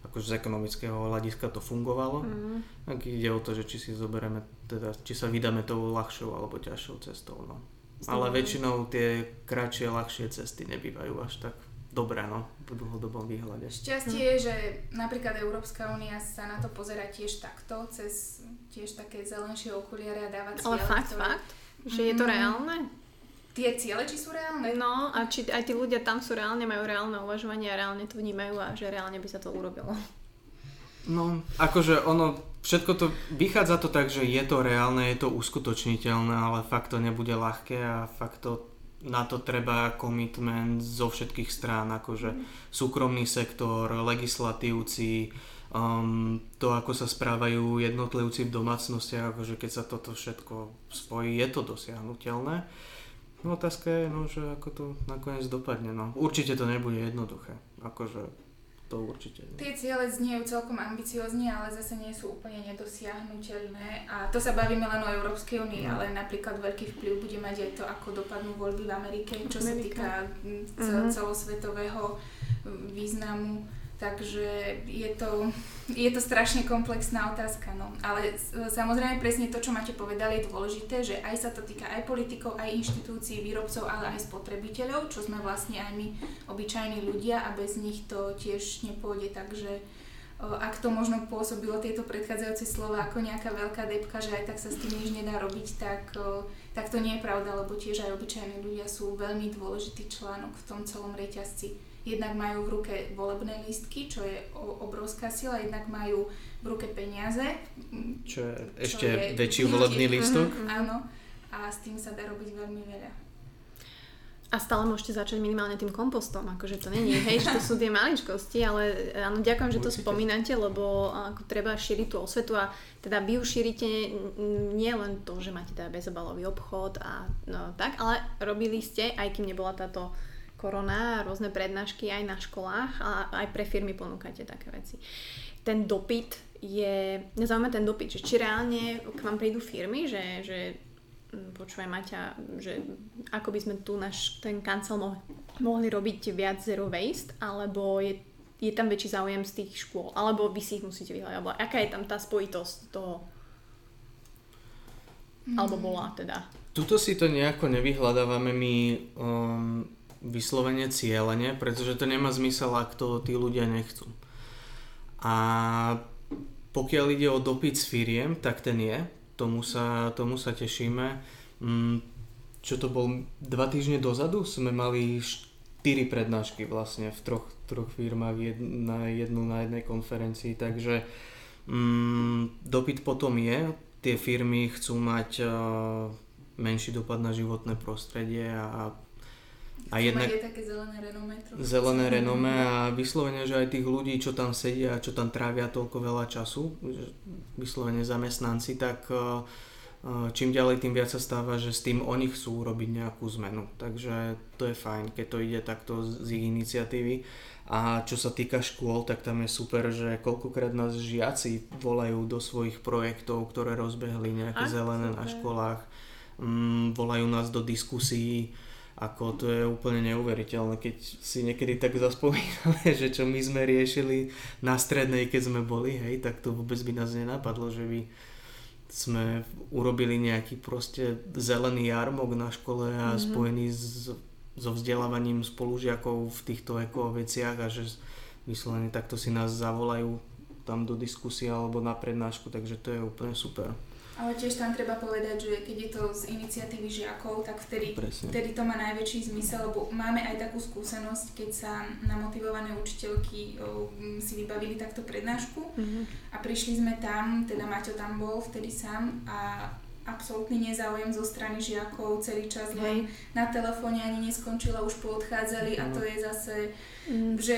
akože z ekonomického hľadiska to fungovalo. Mm. Tak ide o to, že či si zoberieme, teda, či sa vydáme tou ľahšou alebo ťažšou cestou. No. Ale väčšinou tie kratšie, ľahšie cesty nebývajú až tak dobré no, v dlhodobom výhľade. Šťastie je, že napríklad Európska únia sa na to pozera tiež takto, cez tiež také zelenšie okuliare a dáva cieľ. Ale fakt, ktoré... fakt? Že je to mm. reálne? Tie ciele, či sú reálne? No a či aj tí ľudia tam sú reálne, majú reálne uvažovanie a reálne to vnímajú a že reálne by sa to urobilo. No, akože ono, všetko to, vychádza to tak, že je to reálne, je to uskutočniteľné, ale fakt to nebude ľahké a fakt to na to treba komitment zo všetkých strán, akože súkromný sektor, legislatívci, um, to ako sa správajú jednotlivci v domácnostiach, akože keď sa toto všetko spojí, je to dosiahnutelné. No otázka je, no, že ako to nakoniec dopadne. No. Určite to nebude jednoduché. Akože to určite. Nie. Tie ciele zniejú celkom ambiciozne, ale zase nie sú úplne nedosiahnutelné. A to sa bavíme len o Európskej únii, no. ale napríklad veľký vplyv bude mať aj to, ako dopadnú voľby v Amerike, čo Amerika. sa týka mm, celosvetového významu Takže je to, je to strašne komplexná otázka. No. Ale samozrejme presne to, čo máte povedali, je dôležité, že aj sa to týka aj politikov, aj inštitúcií, výrobcov, ale aj spotrebiteľov, čo sme vlastne aj my, obyčajní ľudia a bez nich to tiež nepôjde. Takže ak to možno pôsobilo tieto predchádzajúce slova ako nejaká veľká depka, že aj tak sa s tým nič nedá robiť, tak, tak to nie je pravda, lebo tiež aj obyčajní ľudia sú veľmi dôležitý článok v tom celom reťazci jednak majú v ruke volebné lístky, čo je obrovská sila, jednak majú v ruke peniaze. Čo je ešte čo je väčší volebný lístok. Uh-huh, áno, a s tým sa dá robiť veľmi veľa. A stále môžete začať minimálne tým kompostom, akože to není, hej, že to sú tie maličkosti, ale áno, ďakujem, že to Určite. spomínate, lebo ako treba šíriť tú osvetu a teda vy už šírite nie len to, že máte teda bezobalový obchod a no, tak, ale robili ste, aj kým nebola táto korona, rôzne prednášky aj na školách a aj pre firmy ponúkate také veci. Ten dopyt je, nezaujíma ten dopyt, že či reálne k vám prídu firmy, že, že hm, počúvaj Maťa, že ako by sme tu náš ten kancel mohli, mohli robiť viac zero waste, alebo je, je tam väčší záujem z tých škôl, alebo vy si ich musíte vyhľadať, alebo aká je tam tá spojitosť toho, mm. alebo bola teda. Tuto si to nejako nevyhľadávame my um, vyslovene cieľene, pretože to nemá zmysel, ak to tí ľudia nechcú. A pokiaľ ide o dopyt s firiem, tak ten je. Tomu sa, tomu sa tešíme. Mm, čo to bol dva týždne dozadu? Sme mali štyri prednášky vlastne v troch, troch firmách, jedna, jednu na jednej konferencii, takže mm, dopyt potom je. Tie firmy chcú mať uh, menší dopad na životné prostredie a a jednak je také zelené renome. Zelené renome a vyslovene, že aj tých ľudí, čo tam sedia a čo tam trávia toľko veľa času, vyslovene zamestnanci, tak e, e, čím ďalej tým viac sa stáva, že s tým oni chcú robiť nejakú zmenu. Takže to je fajn, keď to ide takto z ich iniciatívy. A čo sa týka škôl, tak tam je super, že koľkokrát nás žiaci volajú do svojich projektov, ktoré rozbehli nejaké a, zelené super. na školách. Mm, volajú nás do diskusí ako to je úplne neuveriteľné, keď si niekedy tak zaspomíname, že čo my sme riešili na strednej, keď sme boli, hej, tak to vôbec by nás nenapadlo, že by sme urobili nejaký proste zelený jarmok na škole a mm-hmm. spojený s, so vzdelávaním spolužiakov v týchto eko veciach a že vyslovene takto si nás zavolajú tam do diskusie alebo na prednášku, takže to je úplne super. Ale tiež tam treba povedať, že keď je to z iniciatívy žiakov, tak vtedy, vtedy to má najväčší zmysel, lebo máme aj takú skúsenosť, keď sa namotivované učiteľky o, si vybavili takto prednášku mm-hmm. a prišli sme tam, teda Maťo tam bol vtedy sám a absolútny nezáujem zo strany žiakov, celý čas len na telefóne ani neskončila, už poodchádzali no. a to je zase, mm. že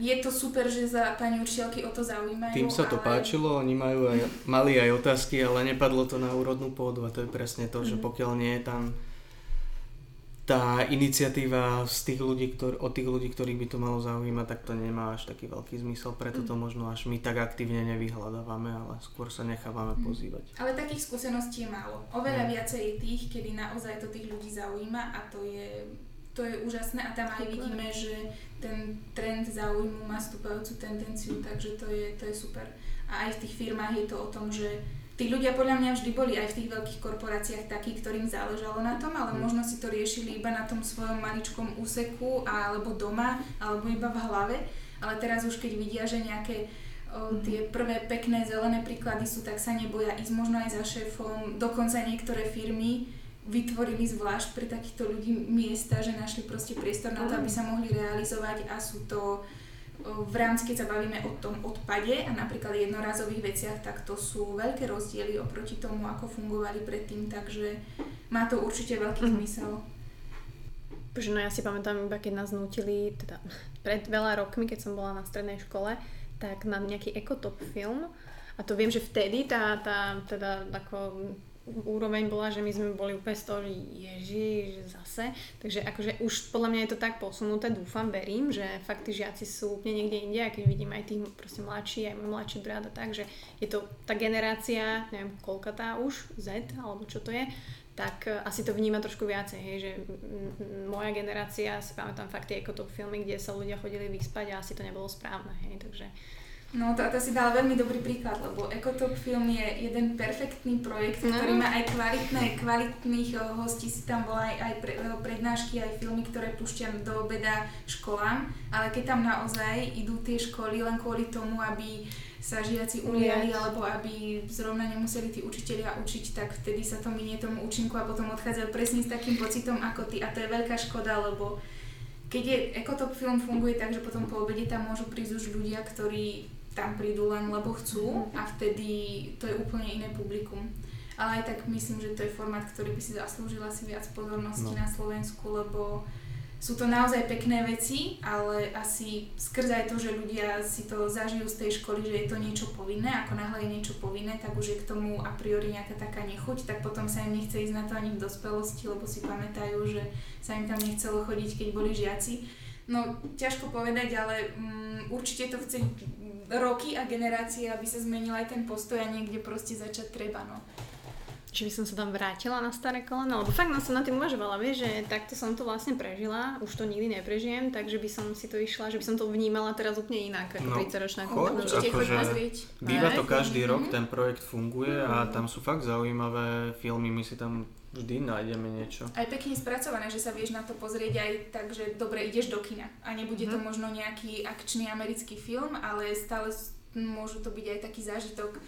je to super, že za pani učiteľky o to zaujímajú. Tým sa to ale... páčilo, oni majú aj, mali aj otázky, ale nepadlo to na úrodnú pôdu a to je presne to, mm. že pokiaľ nie je tam tá iniciatíva z tých ľudí, ktor- od tých ľudí, ktorých by to malo zaujímať, tak to nemá až taký veľký zmysel, preto to mm. možno až my tak aktívne nevyhľadávame, ale skôr sa nechávame mm. pozývať. Ale takých skúseností je málo. Oveľa mm. viacej je tých, kedy naozaj to tých ľudí zaujíma a to je, to je úžasné a tam aj vidíme, že ten trend záujmu má stúpajúcu tendenciu, takže to je, to je super. A aj v tých firmách je to o tom, že tí ľudia podľa mňa vždy boli aj v tých veľkých korporáciách takí, ktorým záležalo na tom, ale mm. možno si to riešili iba na tom svojom maličkom úseku alebo doma, alebo iba v hlave. Ale teraz už keď vidia, že nejaké o, mm. tie prvé pekné zelené príklady sú, tak sa neboja ísť možno aj za šéfom. Dokonca niektoré firmy vytvorili zvlášť pre takýchto ľudí miesta, že našli proste priestor na to, aby sa mohli realizovať a sú to v rámci, keď sa bavíme o tom odpade a napríklad jednorazových veciach, tak to sú veľké rozdiely oproti tomu, ako fungovali predtým, takže má to určite veľký mm-hmm. zmysel. Bože, no ja si pamätám iba, keď nás nutili, teda pred veľa rokmi, keď som bola na strednej škole, tak na nejaký ekotop film a to viem, že vtedy tá, tá teda ako úroveň bola, že my sme boli úplne z toho, že ježi, že zase. Takže akože už podľa mňa je to tak posunuté, dúfam, verím, že fakt tí žiaci sú úplne niekde inde a keď vidím aj tých proste mladší, aj môj mladší brat a tak, že je to tá generácia, neviem, koľka tá už, Z, alebo čo to je, tak e, asi to vníma trošku viacej, hej, že moja generácia, si pamätám fakt tie ekotop filmy, kde sa ľudia chodili vyspať a asi to nebolo správne, hej, takže No to, to si dala veľmi dobrý príklad, lebo Ecotop Film je jeden perfektný projekt, no. ktorý má aj kvalitné, kvalitných eh, hostí, si tam bola aj, aj pre, eh, prednášky, aj filmy, ktoré púšťam do obeda školám, ale keď tam naozaj idú tie školy len kvôli tomu, aby sa žiaci uliali alebo aby zrovna nemuseli tí učiteľia učiť, tak vtedy sa to minie tomu účinku a potom odchádzajú presne s takým pocitom ako ty. A to je veľká škoda, lebo keď je Ecotop film funguje tak, že potom po obede tam môžu prísť už ľudia, ktorí tam prídu len lebo chcú a vtedy to je úplne iné publikum. Ale aj tak myslím, že to je formát, ktorý by si zaslúžil asi viac pozornosti no. na Slovensku, lebo sú to naozaj pekné veci, ale asi skrz aj to, že ľudia si to zažijú z tej školy, že je to niečo povinné, ako náhle je niečo povinné, tak už je k tomu a priori nejaká taká nechuť, tak potom sa im nechce ísť na to ani v dospelosti, lebo si pamätajú, že sa im tam nechcelo chodiť, keď boli žiaci. No, ťažko povedať, ale um, určite to chce roky a generácie, aby sa zmenil aj ten postoj a niekde proste začať treba, no. Že by som sa tam vrátila na staré koleno, lebo fakt no, som na tým uvažovala, vieš, že takto som to vlastne prežila, už to nikdy neprežijem, takže by som si to išla, že by som to vnímala teraz úplne inak ako no, 30-ročná choď, Určite choď pozrieť. Býva to každý rok, ten projekt funguje a tam sú fakt zaujímavé filmy, my si tam vždy nájdeme niečo. Aj pekne spracované, že sa vieš na to pozrieť aj tak, že dobre, ideš do kina a nebude mm. to mhm. možno nejaký akčný americký film, ale stále môžu to byť aj taký zážitok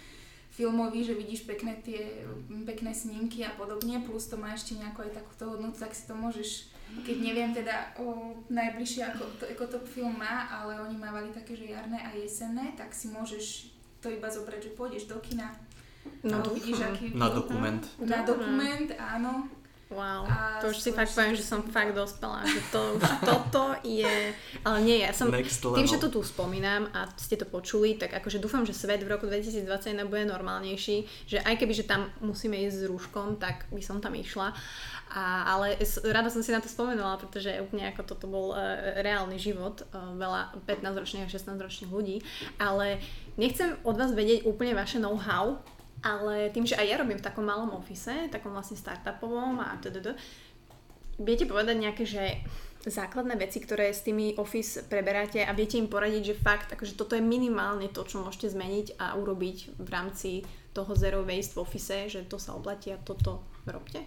filmový, že vidíš pekné tie pekné snímky a podobne, plus to má ešte nejakú aj takúto hodnotu, tak si to môžeš, keď neviem teda o, najbližšie ako to Ecotop film má, ale oni mávali také, že jarné a jesenné, tak si môžeš to iba zobrať, že pôjdeš do kina, No, vidíš, aký na dokument. Na dokument, áno. Wow, a to už si fakt poviem, že som fakt dospela, že to už toto je, ale nie, ja som, tým, že to tu spomínam a ste to počuli, tak akože dúfam, že svet v roku 2021 bude normálnejší, že aj keby, že tam musíme ísť s rúškom, tak by som tam išla, a, ale rada som si na to spomenula, pretože úplne ako toto bol uh, reálny život, uh, veľa 15-ročných a 16-ročných ľudí, ale nechcem od vás vedieť úplne vaše know-how, ale tým, že aj ja robím v takom malom ofise, takom vlastne startupovom a tdd, viete povedať nejaké, že základné veci, ktoré s tými office preberáte a viete im poradiť, že fakt, akože toto je minimálne to, čo môžete zmeniť a urobiť v rámci toho zero waste v office, že to sa oplatí a toto robte?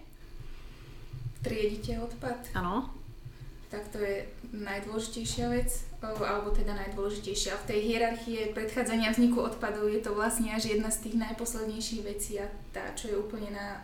Triedite odpad? Áno. Tak to je najdôležitejšia vec, alebo teda najdôležitejšia. V tej hierarchii predchádzania vzniku odpadov je to vlastne až jedna z tých najposlednejších vecí a tá, čo je úplne na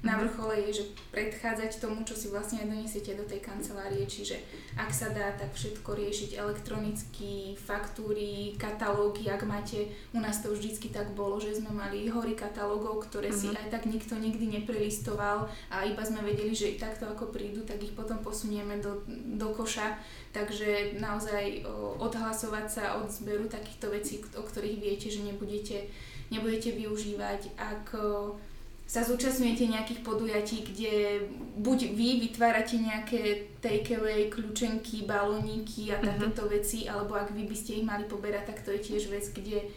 na vrchole je, že predchádzať tomu, čo si vlastne aj donesiete do tej kancelárie, čiže ak sa dá, tak všetko riešiť elektronicky, faktúry, katalógy, ak máte, u nás to vždycky tak bolo, že sme mali hory katalógov, ktoré uh-huh. si mhm. aj tak nikto nikdy neprelistoval a iba sme vedeli, že takto ako prídu, tak ich potom posunieme do, do koša, takže naozaj o, odhlasovať sa od zberu takýchto vecí, o ktorých viete, že nebudete, nebudete využívať, ak sa zúčastňujete nejakých podujatí, kde buď vy vytvárate nejaké takeaway, kľúčenky, balóniky a mhm. takéto uh-huh. veci, alebo ak vy by ste ich mali poberať, tak to je tiež vec, kde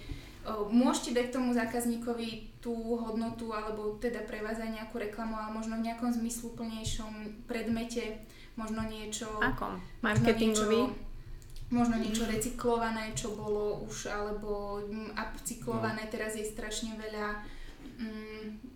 o, môžete dať tomu zákazníkovi tú hodnotu, alebo teda pre vás aj nejakú reklamu, ale možno v nejakom zmysluplnejšom predmete, možno niečo... Akom? Marketingový? možno niečo recyklované, čo bolo už, alebo upcyklované, no. teraz je strašne veľa mm,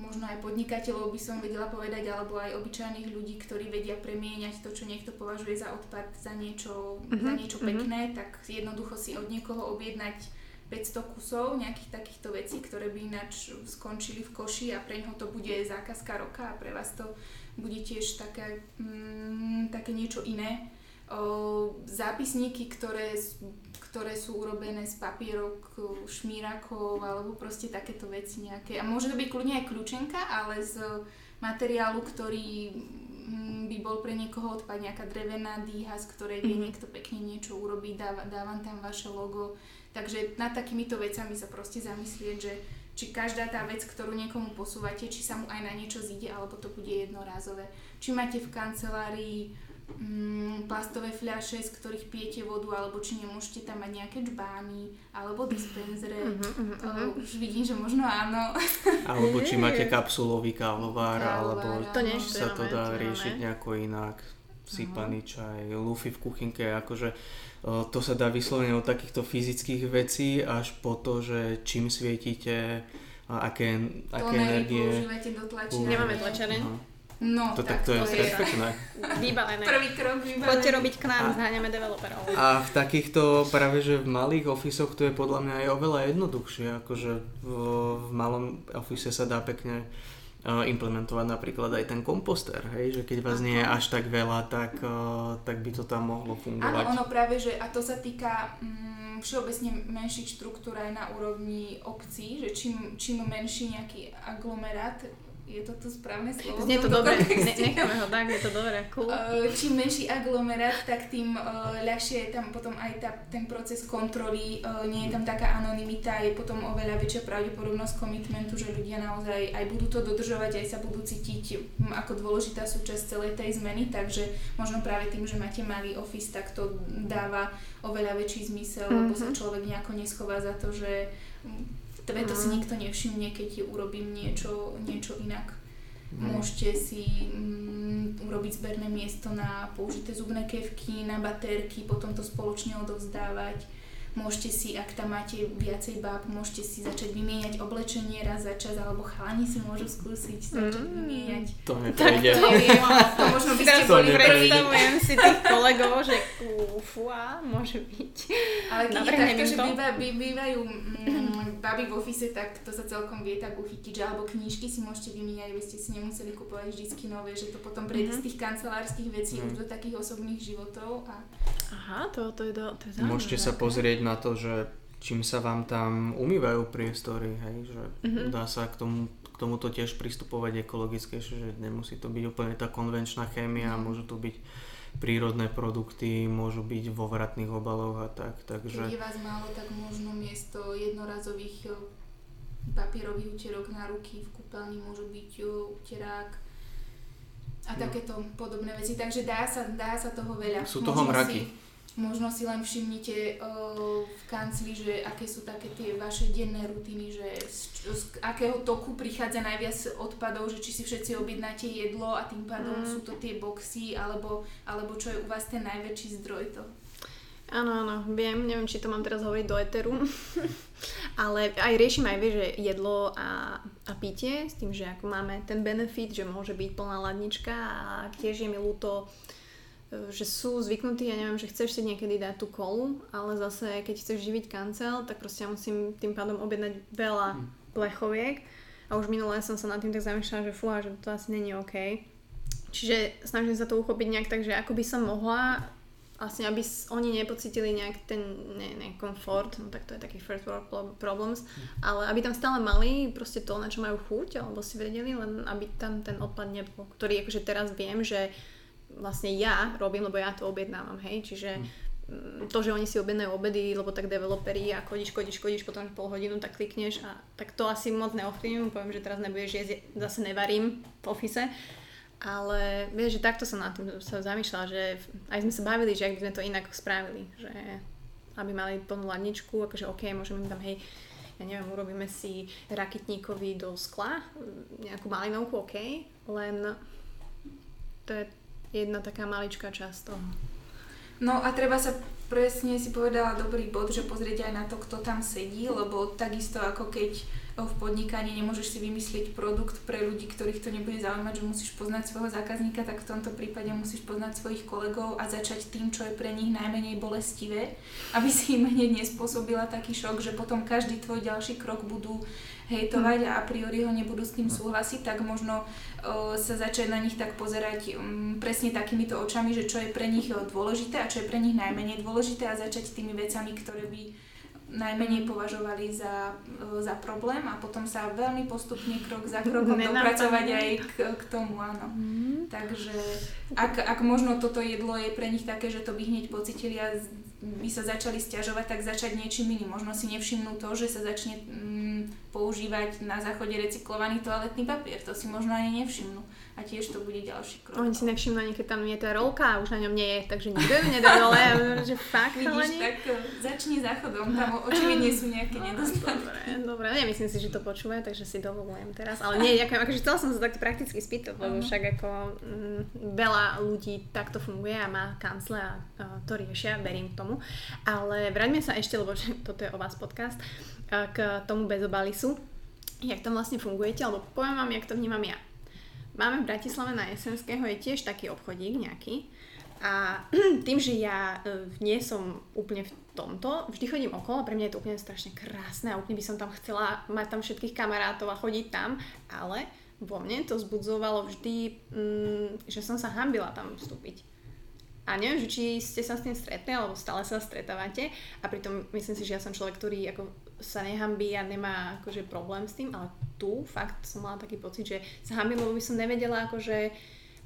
možno aj podnikateľov by som vedela povedať, alebo aj obyčajných ľudí, ktorí vedia premieňať to, čo niekto považuje za odpad, za niečo, uh-huh. za niečo mhm. pekné, uh-huh. tak jednoducho si od niekoho objednať 500 kusov nejakých takýchto vecí, ktoré by ináč skončili v koši a pre neho to bude zákazka roka a pre vás to bude tiež také, mm, také niečo iné. O, zápisníky, ktoré ktoré sú urobené z papierok, šmírakov alebo proste takéto veci nejaké. A môže to byť kľudne aj kľúčenka, ale z materiálu, ktorý mm, by bol pre niekoho odpad nejaká drevená dýha, z ktorej vie mm-hmm. niekto pekne niečo urobiť, dáva, dávam tam vaše logo. Takže nad takýmito vecami sa proste zamyslieť, že či každá tá vec, ktorú niekomu posúvate, či sa mu aj na niečo zíde, alebo to bude jednorázové. Či máte v kancelárii mm, plastové fľaše, z ktorých pijete vodu, alebo či nemôžete tam mať nejaké čbány, alebo dispenzere. Uh-huh, uh-huh. Uh, už vidím, že možno áno. Alebo či máte kapsulový kávovar, alebo to nie, sa to dá riešiť nejako inak. Sypaný uh-huh. čaj, lufy v kuchynke, akože to sa dá vyslovene od takýchto fyzických vecí až po to, že čím svietíte, aké, aké energie. do Nemáme tlačené. Uh-huh. No, to, tak, to, to je perfektné. Vybavené. Prvý krok vybavený. Poďte robiť k nám, zháňame developerov. A v takýchto práve, že v malých ofisoch to je podľa mňa aj oveľa jednoduchšie, akože v, v malom ofise sa dá pekne implementovať napríklad aj ten komposter, hej, že keď vás nie je až tak veľa, tak, tak by to tam mohlo fungovať. Áno, ono práve, že a to sa týka mm, všeobecne menších štruktúr aj na úrovni obcí, že čím, čím menší nejaký aglomerát, je to to správne slovo? Znie to dobre, ne, necháme ho tak, je to dobre, cool. Uh, čím menší aglomerát, tak tým uh, ľahšie je tam potom aj tá, ten proces kontroly, uh, nie je tam taká anonimita, je potom oveľa väčšia pravdepodobnosť komitmentu, že ľudia naozaj aj budú to dodržovať, aj sa budú cítiť um, ako dôležitá súčasť celej tej zmeny, takže možno práve tým, že máte malý office, tak to dáva oveľa väčší zmysel, mm-hmm. lebo sa mhm. človek nejako neschová za to, že Tebe to si mhm. nikto nevšimne, keď urobím niečo, niečo inak. Mm. Môžete si mm, urobiť zberné miesto na použité zubné kevky, na batérky, potom to spoločne odovzdávať Môžete si, ak tam máte viacej báb, môžete si začať vymieňať oblečenie raz za čas, alebo chalani si môžu skúsiť začať mm. vymieňať. To. Tak to je, to možno by ste boli Predstavujem si tých kolegov, že fúa, môže byť. Ale keď je takto, že býva, bývajú mm, baby v ofise, tak to sa celkom vie tak uchytiť, že alebo knížky si môžete vymieňať, aby ste si nemuseli kupovať vždycky nové, že to potom prejde mm-hmm. z tých kancelárskych vecí mm. už do takých osobných životov. A... Aha, to, to je, do, to je Môžete sa pozrieť na to, že čím sa vám tam umývajú priestory, hej, že mm-hmm. dá sa k tomu k tomuto tiež pristupovať ekologicky, že nemusí to byť úplne tá konvenčná chémia, mm. môžu to byť prírodné produkty, môžu byť vo vratných obaloch a tak, takže... Keď je vás málo, tak možno miesto jednorazových papierových utierok na ruky v kúpeľni môžu byť uterák a no. takéto podobné veci, takže dá sa, dá sa toho veľa. Sú toho mraky. Si, Možno si len všimnite uh, v kancli, že aké sú také tie vaše denné rutiny, že z, z akého toku prichádza najviac odpadov, že či si všetci objednáte jedlo a tým pádom mm. sú to tie boxy, alebo, alebo čo je u vás ten najväčší zdroj to. Áno, áno, viem, neviem, či to mám teraz hovoriť do eteru, ale aj riešim aj, vie, že jedlo a, a pitie, s tým, že ako máme ten benefit, že môže byť plná ladnička a tiež je mi ľúto že sú zvyknutí, ja neviem, že chceš si niekedy dať tú kolu, ale zase keď chceš živiť kancel, tak proste ja musím tým pádom objednať veľa mm. plechoviek a už minulé som sa nad tým tak zamýšľala, že fúha, že to asi není OK. Čiže snažím sa to uchopiť nejak tak, že ako by som mohla vlastne, aby oni nepocitili nejak ten ne, ne, komfort, no tak to je taký first world problems, mm. ale aby tam stále mali proste to, na čo majú chuť, alebo si vedeli, len aby tam ten odpad nebol, ktorý akože teraz viem, že vlastne ja robím, lebo ja to objednávam, hej, čiže mm. to, že oni si objednajú obedy, lebo tak developeri a chodíš, chodíš, chodíš, potom pol hodinu tak klikneš a tak to asi moc neovplyvňujem, poviem, že teraz nebudeš jesť, zase nevarím v office, ale vieš, že takto som na tým sa zamýšľala, že aj sme sa bavili, že ak by sme to inak spravili, že aby mali plnú ladničku, akože OK, môžeme tam, hej, ja neviem, urobíme si raketníkovi do skla, nejakú malinovku, OK, len to je jedna taká maličká časť toho. No a treba sa presne si povedala dobrý bod, že pozrieť aj na to, kto tam sedí, lebo takisto ako keď v podnikaní nemôžeš si vymyslieť produkt pre ľudí, ktorých to nebude zaujímať, že musíš poznať svojho zákazníka, tak v tomto prípade musíš poznať svojich kolegov a začať tým, čo je pre nich najmenej bolestivé, aby si im hneď nespôsobila taký šok, že potom každý tvoj ďalší krok budú hejtovať a a priori ho nebudú s tým súhlasiť, tak možno uh, sa začať na nich tak pozerať um, presne takýmito očami, že čo je pre nich dôležité a čo je pre nich najmenej dôležité a začať tými vecami, ktoré by najmenej považovali za, e, za problém a potom sa veľmi postupne krok za krokom dopracovať aj k, k tomu, áno. Mm. Takže ak, ak možno toto jedlo je pre nich také, že to by hneď pocitili a by sa začali stiažovať, tak začať niečím iným. Možno si nevšimnú to, že sa začne mm, používať na záchode recyklovaný toaletný papier. To si možno ani nevšimnú a tiež to bude ďalší krok. Oni si nevšimnú ani keď tam je tá rolka a už na ňom nie je, takže nikto ju nedá dole. Že fakt Vidíš, tak e, začni záchodom, tam očividne sú nejaké no, nedostatky. Dobre, dobre, nemyslím si, že to počúva, takže si dovolujem teraz, ale nie, ďakujem, akože chcela som sa takto prakticky spýtať, lebo však ako m, mm, veľa ľudí takto funguje a má kancle a, a to riešia, verím tomu, ale vráťme sa ešte, lebo toto je o vás podcast, k tomu bezobalisu, jak tam vlastne fungujete, alebo poviem vám, jak to vnímam ja Máme v Bratislave na Jesenského je tiež taký obchodík nejaký. A tým, že ja e, nie som úplne v tomto, vždy chodím okolo, pre mňa je to úplne strašne krásne a úplne by som tam chcela mať tam všetkých kamarátov a chodiť tam, ale vo mne to zbudzovalo vždy, mm, že som sa hambila tam vstúpiť. A neviem, že či ste sa s tým stretli, alebo stále sa stretávate a pritom myslím si, že ja som človek, ktorý ako sa nehambí a nemá akože problém s tým, ale tu fakt som mala taký pocit, že sa hambím, lebo by som nevedela akože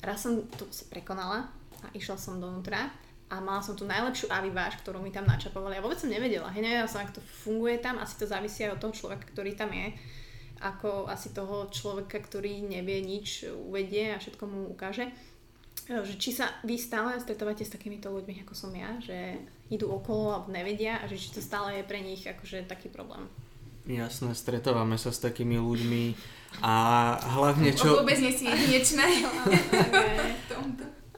raz som to prekonala a išla som dovnútra a mala som tú najlepšiu aviváž, ktorú mi tam načapovali. Ja vôbec som nevedela, hej, nevedela som, ako to funguje tam, asi to závisí aj od toho človeka, ktorý tam je, ako asi toho človeka, ktorý nevie nič, uvedie a všetko mu ukáže. Že či sa vy stále stretávate s takýmito ľuďmi, ako som ja, že idú okolo alebo nevedia a že či to stále je pre nich akože taký problém. Jasné, stretávame sa s takými ľuďmi a hlavne čo... O, vôbec nie si jedinečná.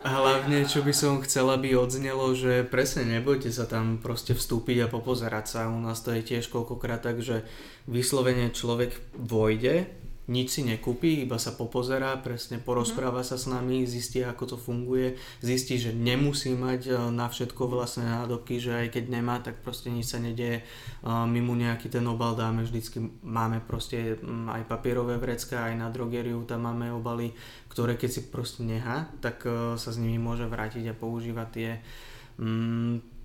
Hlavne, čo by som chcela, aby odznelo, že presne nebojte sa tam proste vstúpiť a popozerať sa. U nás to je tiež koľkokrát tak, že vyslovene človek vojde, nič si nekúpi, iba sa popozerá, presne porozpráva sa s nami, zistí ako to funguje, zistí, že nemusí mať e, na všetko vlastné nádobky, že aj keď nemá, tak proste nič sa nedieje. My mu nejaký ten obal dáme, vždycky máme proste mm, aj papierové vrecka, aj na drogeriu tam máme obaly, ktoré keď si proste nechá, tak e, sa s nimi môže vrátiť a používať tie mm,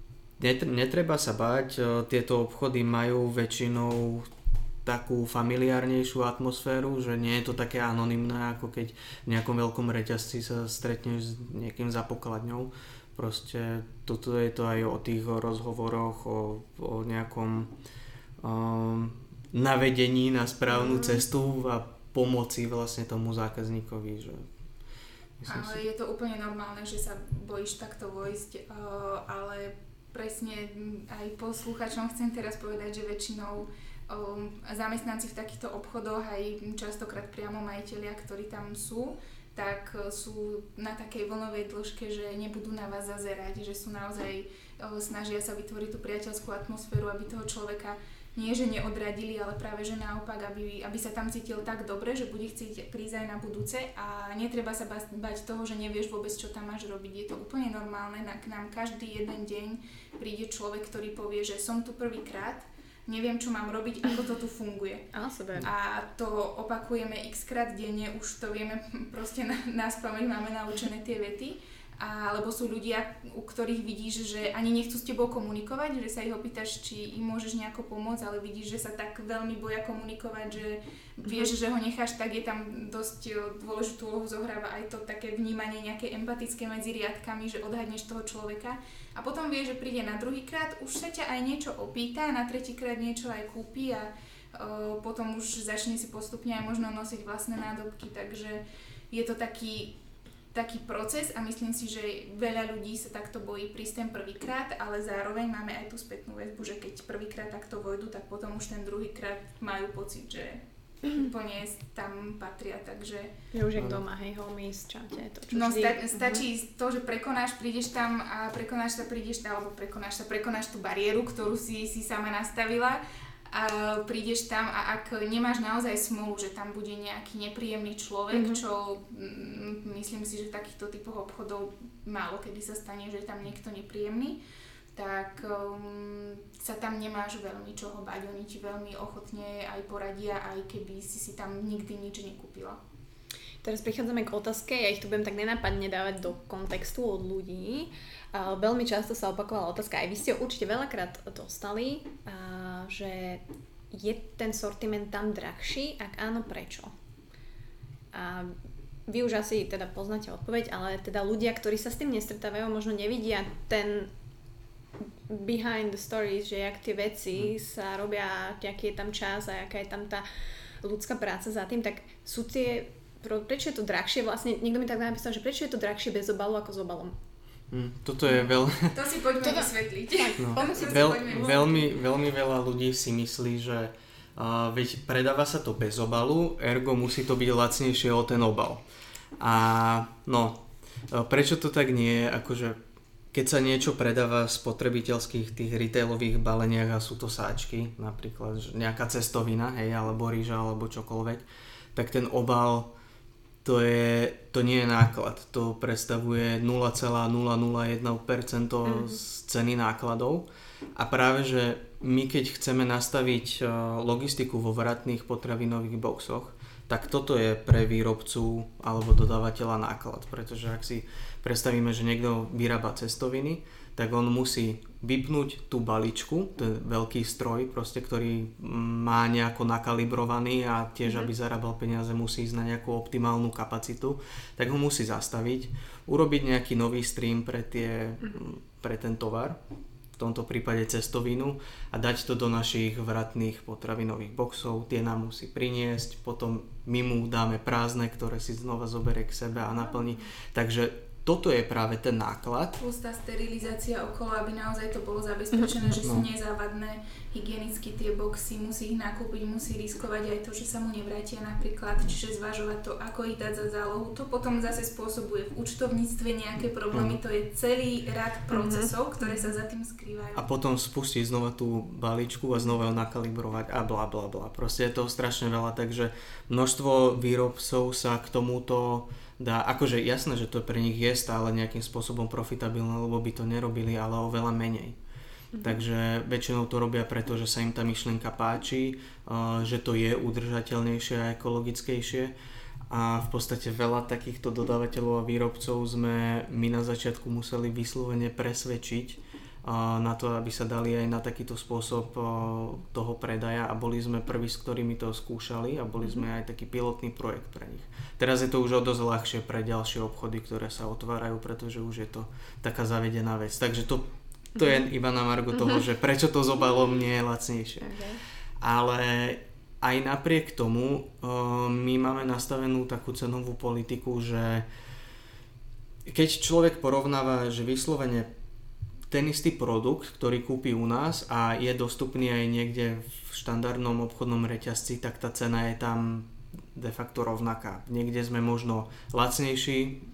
Netreba sa báť, e, tieto obchody majú väčšinou takú familiárnejšiu atmosféru, že nie je to také anonymné, ako keď v nejakom veľkom reťazci sa stretneš s niekým za pokladňou. Proste toto je to aj o tých rozhovoroch, o, o nejakom um, navedení na správnu mm. cestu a pomoci vlastne tomu zákazníkovi. Že ale si... je to úplne normálne, že sa bojíš takto vojsť, uh, ale presne aj posluchačom chcem teraz povedať, že väčšinou zamestnanci v takýchto obchodoch aj častokrát priamo majiteľia, ktorí tam sú, tak e, sú na takej vlnovej dĺžke, že nebudú na vás zazerať, že sú naozaj, snažia sa vytvoriť tú priateľskú atmosféru, aby toho človeka nie že neodradili, ale práve že naopak, aby, aby sa tam cítil tak dobre, že bude chcieť prísť aj na budúce a netreba sa bať toho, že nevieš vôbec, čo tam máš robiť. Je to úplne normálne, k nám každý jeden deň príde človek, ktorý povie, že som tu prvýkrát, neviem, čo mám robiť, ako to tu funguje. A, super. a to opakujeme x krát denne, už to vieme proste na, na spameť, máme naučené tie vety alebo sú ľudia, u ktorých vidíš, že ani nechcú s tebou komunikovať, že sa ich opýtaš, či im môžeš nejako pomôcť, ale vidíš, že sa tak veľmi boja komunikovať, že vieš, mm-hmm. že ho necháš, tak je tam dosť e, dôležitú úlohu zohráva aj to také vnímanie nejaké empatické medzi riadkami, že odhadneš toho človeka a potom vieš, že príde na druhý krát, už sa ťa aj niečo opýta, na tretí krát niečo aj kúpi a uh, potom už začne si postupne aj možno nosiť vlastné nádobky, takže je to taký taký proces a myslím si, že veľa ľudí sa takto bojí prísť ten prvýkrát, ale zároveň máme aj tú spätnú väzbu, že keď prvýkrát takto vojdu, tak potom už ten druhýkrát majú pocit, že úplne tam patria, takže... Je už jak doma, hej, homies, čate, to čo No sta- stačí uh-huh. to, že prekonáš, prídeš tam a prekonáš sa, prídeš tam, alebo prekonáš sa, prekonáš tú bariéru, ktorú si, si sama nastavila a prídeš tam a ak nemáš naozaj smolu, že tam bude nejaký nepríjemný človek, mm-hmm. čo mm, myslím si, že v takýchto typoch obchodov málo kedy sa stane, že je tam niekto nepríjemný, tak um, sa tam nemáš veľmi čoho bať. Oni ti veľmi ochotne aj poradia, aj keby si si tam nikdy nič nekúpila. Teraz prichádzame k otázke, ja ich tu budem tak nenápadne dávať do kontextu od ľudí. Uh, veľmi často sa opakovala otázka, aj vy ste určite veľakrát dostali, uh, že je ten sortiment tam drahší, ak áno, prečo? A vy už asi teda poznáte odpoveď, ale teda ľudia, ktorí sa s tým nestretávajú, možno nevidia ten behind the stories, že jak tie veci hm. sa robia, aký je tam čas a aká je tam tá ľudská práca za tým, tak sú tie, prečo je to drahšie, vlastne niekto mi tak napísal, že prečo je to drahšie bez obalu ako s obalom? Mm, toto je veľ... To si poďme toto... vysvetliť. No, veľ, veľmi, veľmi veľa ľudí si myslí, že uh, veď predáva sa to bez obalu, ergo musí to byť lacnejšie o ten obal. A no, prečo to tak nie je, akože keď sa niečo predáva v spotrebiteľských tých retailových baleniach a sú to sáčky, napríklad nejaká cestovina, hej, alebo rýža, alebo čokoľvek, tak ten obal to, je, to nie je náklad, to predstavuje 0,001% mm-hmm. z ceny nákladov. A práve, že my keď chceme nastaviť e, logistiku vo vratných potravinových boxoch, tak toto je pre výrobcu alebo dodávateľa náklad, pretože ak si predstavíme, že niekto vyrába cestoviny, tak on musí vypnúť tú baličku, to je veľký stroj, proste, ktorý má nejako nakalibrovaný a tiež, mm-hmm. aby zarábal peniaze, musí ísť na nejakú optimálnu kapacitu, tak ho musí zastaviť, urobiť nejaký nový stream pre, tie, mm-hmm. pre ten tovar, v tomto prípade cestovinu a dať to do našich vratných potravinových boxov, tie nám musí priniesť, potom my mu dáme prázdne, ktoré si znova zoberie k sebe a naplní. Takže toto je práve ten náklad. Plus tá sterilizácia okolo, aby naozaj to bolo zabezpečené, že sú no. nezávadné hygienicky tie boxy, musí ich nakúpiť, musí riskovať aj to, že sa mu nevrátia napríklad, čiže zvažovať to, ako ich dať za zálohu. To potom zase spôsobuje v účtovníctve nejaké problémy, no. to je celý rad mhm. procesov, ktoré sa za tým skrývajú. A potom spustiť znova tú balíčku a znova ju nakalibrovať a bla bla bla. Proste je toho strašne veľa, takže množstvo výrobcov sa k tomuto dá, akože jasné, že to pre nich je stále nejakým spôsobom profitabilné, lebo by to nerobili, ale oveľa menej. Mm-hmm. Takže väčšinou to robia preto, že sa im tá myšlienka páči, že to je udržateľnejšie a ekologickejšie a v podstate veľa takýchto dodávateľov a výrobcov sme my na začiatku museli vyslovene presvedčiť, na to, aby sa dali aj na takýto spôsob toho predaja a boli sme prví, s ktorými to skúšali a boli sme mhm. aj taký pilotný projekt pre nich. Teraz je to už o dosť ľahšie pre ďalšie obchody, ktoré sa otvárajú, pretože už je to taká zavedená vec. Takže to, to je mhm. iba na margo toho, mhm. že prečo to s obalom nie je lacnejšie. Okay. Ale aj napriek tomu my máme nastavenú takú cenovú politiku, že keď človek porovnáva, že vyslovene ten istý produkt, ktorý kúpi u nás a je dostupný aj niekde v štandardnom obchodnom reťazci, tak tá cena je tam de facto rovnaká. Niekde sme možno lacnejší,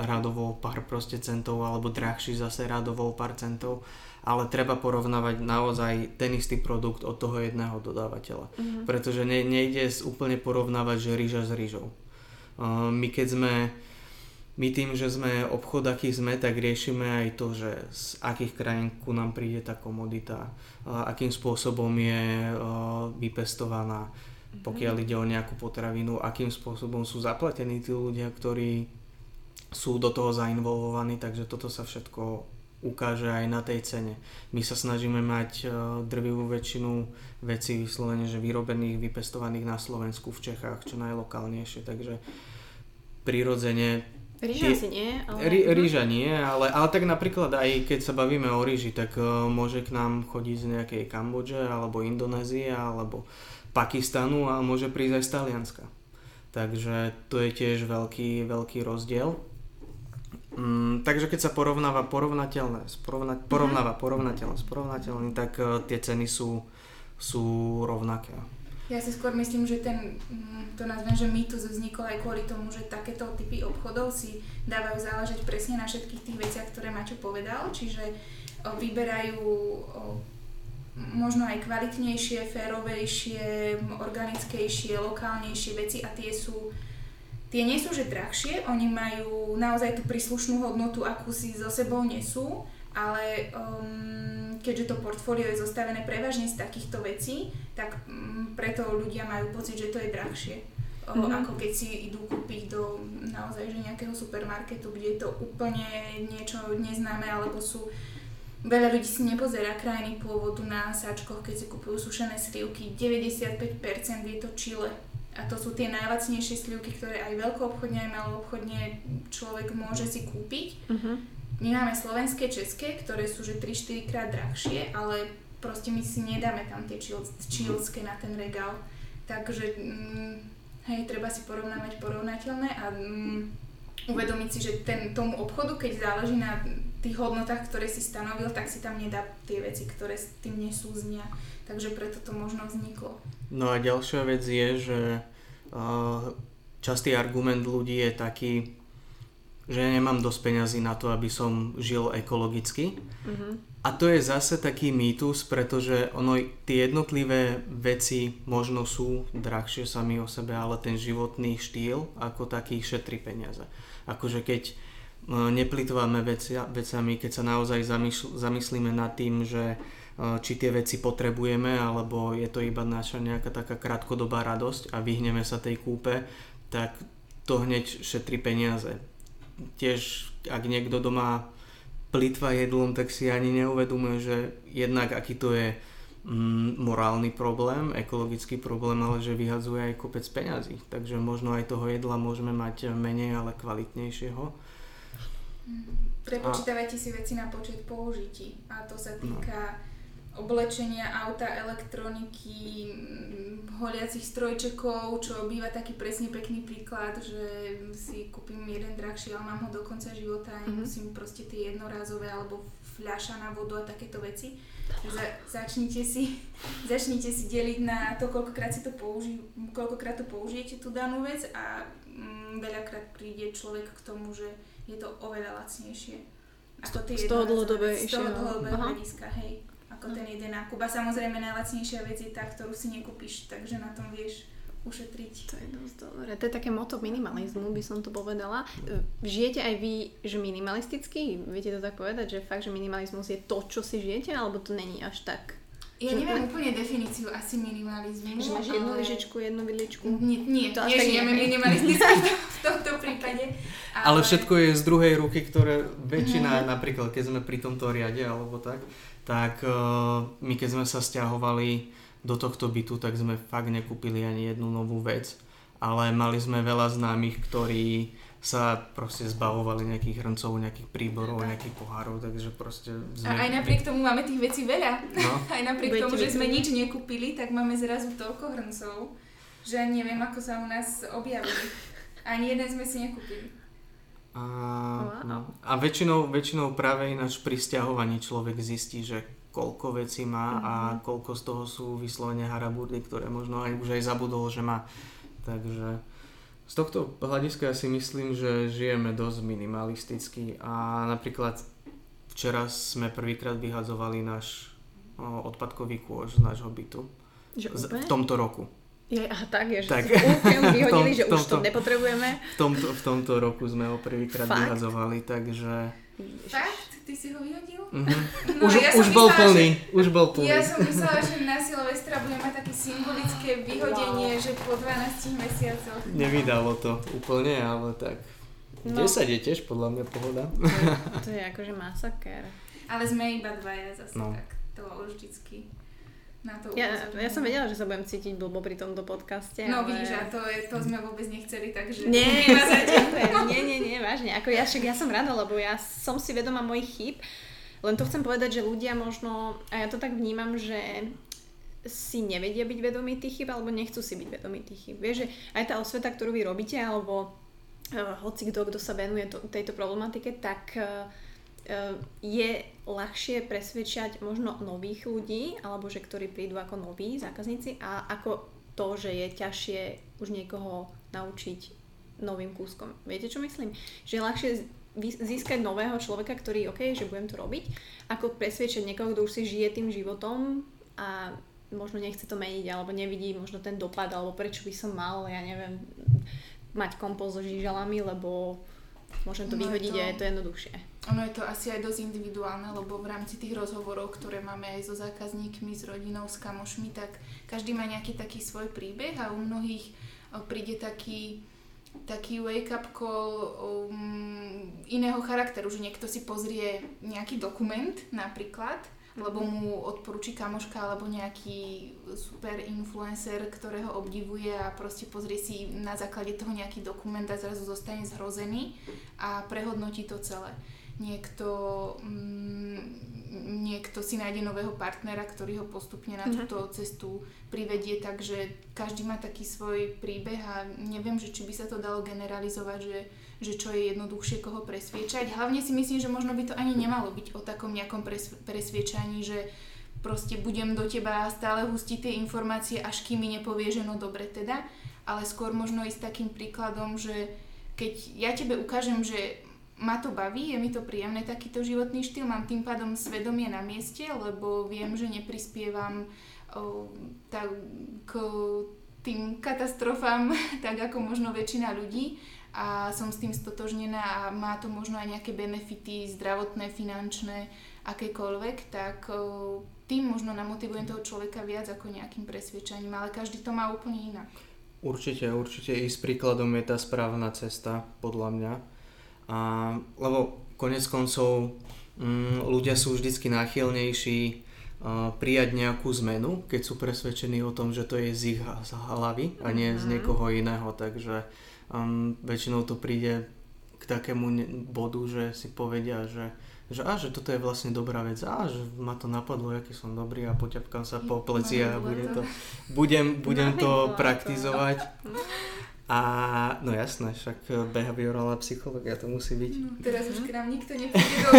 radovo pár proste centov alebo drahší zase radovo pár centov ale treba porovnávať naozaj ten istý produkt od toho jedného dodávateľa. Mm-hmm. Pretože ne, nejde úplne porovnávať, že rýža s rýžou. Uh, my keď sme my tým, že sme obchod, aký sme, tak riešime aj to, že z akých krajín ku nám príde tá komodita, akým spôsobom je uh, vypestovaná. Pokiaľ ide o nejakú potravinu, akým spôsobom sú zaplatení tí ľudia, ktorí sú do toho zainvolvovaní, takže toto sa všetko ukáže aj na tej cene. My sa snažíme mať e, drvivú väčšinu vecí vyslovene, že vyrobených, vypestovaných na Slovensku, v Čechách, čo najlokálnejšie, takže prirodzene Ríža si nie, ale... Ríža nie, ale, ale tak napríklad aj keď sa bavíme o ríži, tak uh, môže k nám chodiť z nejakej Kambodže, alebo Indonézie, alebo Pakistanu a môže prísť aj z Talianska. Takže to je tiež veľký, veľký rozdiel. Mm, takže keď sa porovnáva porovnateľné, porovna, mhm. porovnáva porovnateľné s porovnateľným, tak uh, tie ceny sú, sú rovnaké. Ja si skôr myslím, že ten, mm, to nazvem, že mýtus vznikol aj kvôli tomu, že takéto typy obchodov si dávajú záležať presne na všetkých tých veciach, ktoré Maťo povedal, čiže o, vyberajú o, možno aj kvalitnejšie, férovejšie, organickejšie, lokálnejšie veci a tie sú Tie nie sú že drahšie, oni majú naozaj tú príslušnú hodnotu, akú si so sebou nesú, ale um, keďže to portfólio je zostavené prevažne z takýchto vecí, tak um, preto ľudia majú pocit, že to je drahšie. Mm-hmm. Ako keď si idú kúpiť do naozaj že nejakého supermarketu, kde je to úplne niečo neznáme, alebo sú Veľa ľudí si nepozerá krajiny pôvodu na sáčkoch, keď si kupujú sušené slivky. 95% je to Chile a to sú tie najlacnejšie slivky, ktoré aj veľkoobchodne, aj maloobchodne človek môže si kúpiť. Uh-huh. My máme slovenské, české, ktoré sú že 3-4 krát drahšie, ale proste my si nedáme tam tie čilské na ten regál. Takže mm, hej, treba si porovnávať porovnateľné a mm, uvedomiť si, že ten, tomu obchodu, keď záleží na tých hodnotách, ktoré si stanovil, tak si tam nedá tie veci, ktoré s tým nesúznia. Takže preto to možno vzniklo. No a ďalšia vec je, že častý argument ľudí je taký, že ja nemám dosť peňazí na to, aby som žil ekologicky. Mm-hmm. A to je zase taký mýtus, pretože ono, tie jednotlivé veci možno sú drahšie sami o sebe, ale ten životný štýl ako taký šetrí peniaze. Akože keď neplitváme vecia, vecami, keď sa naozaj zamysl, zamyslíme nad tým, že či tie veci potrebujeme, alebo je to iba naša nejaká taká krátkodobá radosť a vyhneme sa tej kúpe, tak to hneď šetrí peniaze. Tiež, ak niekto doma plitva jedlom, tak si ani neuvedomuje, že jednak aký to je mm, morálny problém, ekologický problém, ale že vyhadzuje aj kopec peňazí. Takže možno aj toho jedla môžeme mať menej, ale kvalitnejšieho. Prepočítavajte si veci na počet použití a to sa týka no oblečenia, auta, elektroniky, mm, holiacich strojčekov, čo býva taký presne pekný príklad, že si kúpim jeden drahší, ale mám ho do konca života a mm-hmm. nemusím proste tie jednorázové alebo fľaša na vodu a takéto veci. Za, začnite, si, začnite si deliť na to, koľkokrát, si to použi, koľkokrát to použijete tú danú vec a mm, veľakrát príde človek k tomu, že je to oveľa lacnejšie. Ako tie z toho Z toho dlhodobého hľadiska, hej ako ten jeden nákup. A samozrejme najlacnejšia vec je tá, ktorú si nekúpiš, takže na tom vieš ušetriť. To je dosť dobré. To je také moto minimalizmu, by som to povedala. Žijete aj vy, že minimalisticky? Viete to tak povedať, že fakt, že minimalizmus je to, čo si žijete, alebo to není až tak? Ja že neviem úplne definíciu asi minimalizmu. Že máš jednu ale... lyžičku, jednu vidličku? Nie, nie, to nie žijeme minimalisticky v tomto prípade. Ale... ale všetko je z druhej ruky, ktoré väčšina, mm-hmm. napríklad keď sme pri tomto riade alebo tak, tak uh, my keď sme sa stiahovali do tohto bytu, tak sme fakt nekúpili ani jednu novú vec, ale mali sme veľa známych, ktorí sa proste zbavovali nejakých hrncov, nejakých príborov, tak. nejakých pohárov, takže proste... Sme... A aj napriek tomu máme tých vecí veľa. No. aj napriek Budete tomu, že sme nič nekúpili, tak máme zrazu toľko hrncov, že neviem, ako sa u nás objavili. Ani jeden sme si nekúpili. A, no. a väčšinou, väčšinou práve ináč pri stiahovaní človek zistí, že koľko vecí má mm-hmm. a mhm. koľko z toho sú vyslovene haraburdy, ktoré možno aj už aj zabudol, že má. Takže z tohto hľadiska ja si myslím, že žijeme dosť minimalisticky a napríklad včera sme prvýkrát vyhadzovali náš odpadkový kôž z nášho bytu. Že úplne? v tomto roku. Je, aha, tak je, že Tak. úplne vyhodili, V že tom- už to tomto- nepotrebujeme. V tomto, v tomto roku sme ho prvýkrát Fakt? vyhadzovali, takže... Fakt? Ty si ho vyhodil? Mhm. No, už, ja už bol myslela, plný, už bol plný. Ja som myslela, že na Silvestra budeme mať také symbolické vyhodenie, Wow. že po 12 mesiacoch. Nevydalo to úplne, ale tak... No. 10 je tiež podľa mňa pohoda. To je, to je akože masaker. Ale sme iba dvaja zase, No. tak to vždycky na to Ja, upozorňujem. ja som vedela, že sa budem cítiť blbo pri tomto podcaste. No ale... vidíš, a to, je, to sme vôbec nechceli, takže... Nie, nie, nie, nie, vážne. Ako ja, však ja som rada, lebo ja som si vedoma mojich chýb. Len to chcem povedať, že ľudia možno, a ja to tak vnímam, že si nevedia byť vedomí tých chyb, alebo nechcú si byť vedomí tých chyb. Vieš, že aj tá osveta, ktorú vy robíte, alebo uh, hoci kto, kto sa venuje to, tejto problematike, tak uh, je ľahšie presvedčať možno nových ľudí, alebo že ktorí prídu ako noví zákazníci a ako to, že je ťažšie už niekoho naučiť novým kúskom. Viete, čo myslím? Že je ľahšie získať nového človeka, ktorý, OK, že budem to robiť, ako presvedčať niekoho, kto už si žije tým životom a možno nechce to meniť, alebo nevidí možno ten dopad, alebo prečo by som mal, ja neviem, mať kompost so žížalami, lebo môžem to No je vyhodiť to- a je to jednoduchšie. Ono je to asi aj dosť individuálne, lebo v rámci tých rozhovorov, ktoré máme aj so zákazníkmi, s rodinou, s kamošmi, tak každý má nejaký taký svoj príbeh a u mnohých o, príde taký, taký wake-up call um, iného charakteru, že niekto si pozrie nejaký dokument napríklad, lebo mu odporúči kamoška alebo nejaký super influencer, ktorého obdivuje a proste pozrie si na základe toho nejaký dokument a zrazu zostane zhrozený a prehodnotí to celé. Niekto, mm, niekto si nájde nového partnera, ktorý ho postupne na Mhm. túto cestu privedie, takže každý má taký svoj príbeh a neviem, že či by sa to dalo generalizovať, že, že čo je jednoduchšie koho presviečať. Hlavne si myslím, že možno by to ani nemalo byť o takom nejakom pres, presviečaní, že proste budem do teba stále hustiť tie informácie, až kým mi nepovie, že no dobre teda, ale skôr možno ísť takým príkladom, že keď ja tebe ukážem, že ma to baví, je mi to príjemné takýto životný štýl, mám tým pádom svedomie na mieste, lebo viem, že neprispievam o, tak, k tým katastrofám, tak ako možno väčšina ľudí a som s tým stotožnená a má to možno aj nejaké benefity zdravotné, finančné, akékoľvek, tak o, tým možno namotivujem toho človeka viac ako nejakým presviečaním, ale každý to má úplne inak. Určite, určite ísť príkladom je tá správna cesta, podľa mňa. A, lebo konec koncov mm, ľudia sú vždycky náchylnejší a, prijať nejakú zmenu, keď sú presvedčení o tom, že to je z ich hlavy a nie z Mhm. niekoho iného. Takže um, väčšinou to príde k takému bodu, že si povedia, že že, a, že toto je vlastne dobrá vec, a že ma to napadlo, aký som dobrý a poťapkám sa po pleci a budem to, budem, budem to praktizovať. A no jasné, však behaviorálna psychológia to musí byť. No, teraz už k nám nikto nepríde do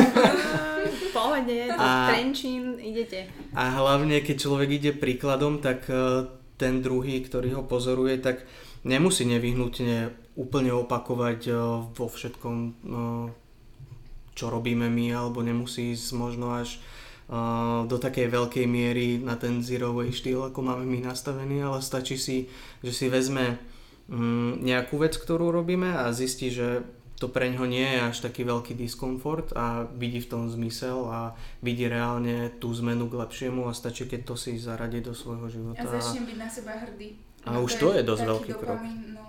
pohode, A- Trenčín, idete. A hlavne, keď človek ide príkladom, tak e, ten druhý, ktorý ho pozoruje, tak nemusí nevyhnutne úplne opakovať e, vo všetkom, e, čo robíme my, alebo nemusí ísť možno až e, do takej veľkej miery na ten zero way štýl, ako máme my nastavený, ale stačí si, že si vezme mm, nejakú vec, ktorú robíme a zistí, že to pre ňo nie je až taký veľký diskomfort a vidí v tom zmysel a vidí reálne tú zmenu k lepšiemu a stačí, keď to si zaradí do svojho života. A začnem byť na seba hrdý. A už to je dosť veľký krok. No.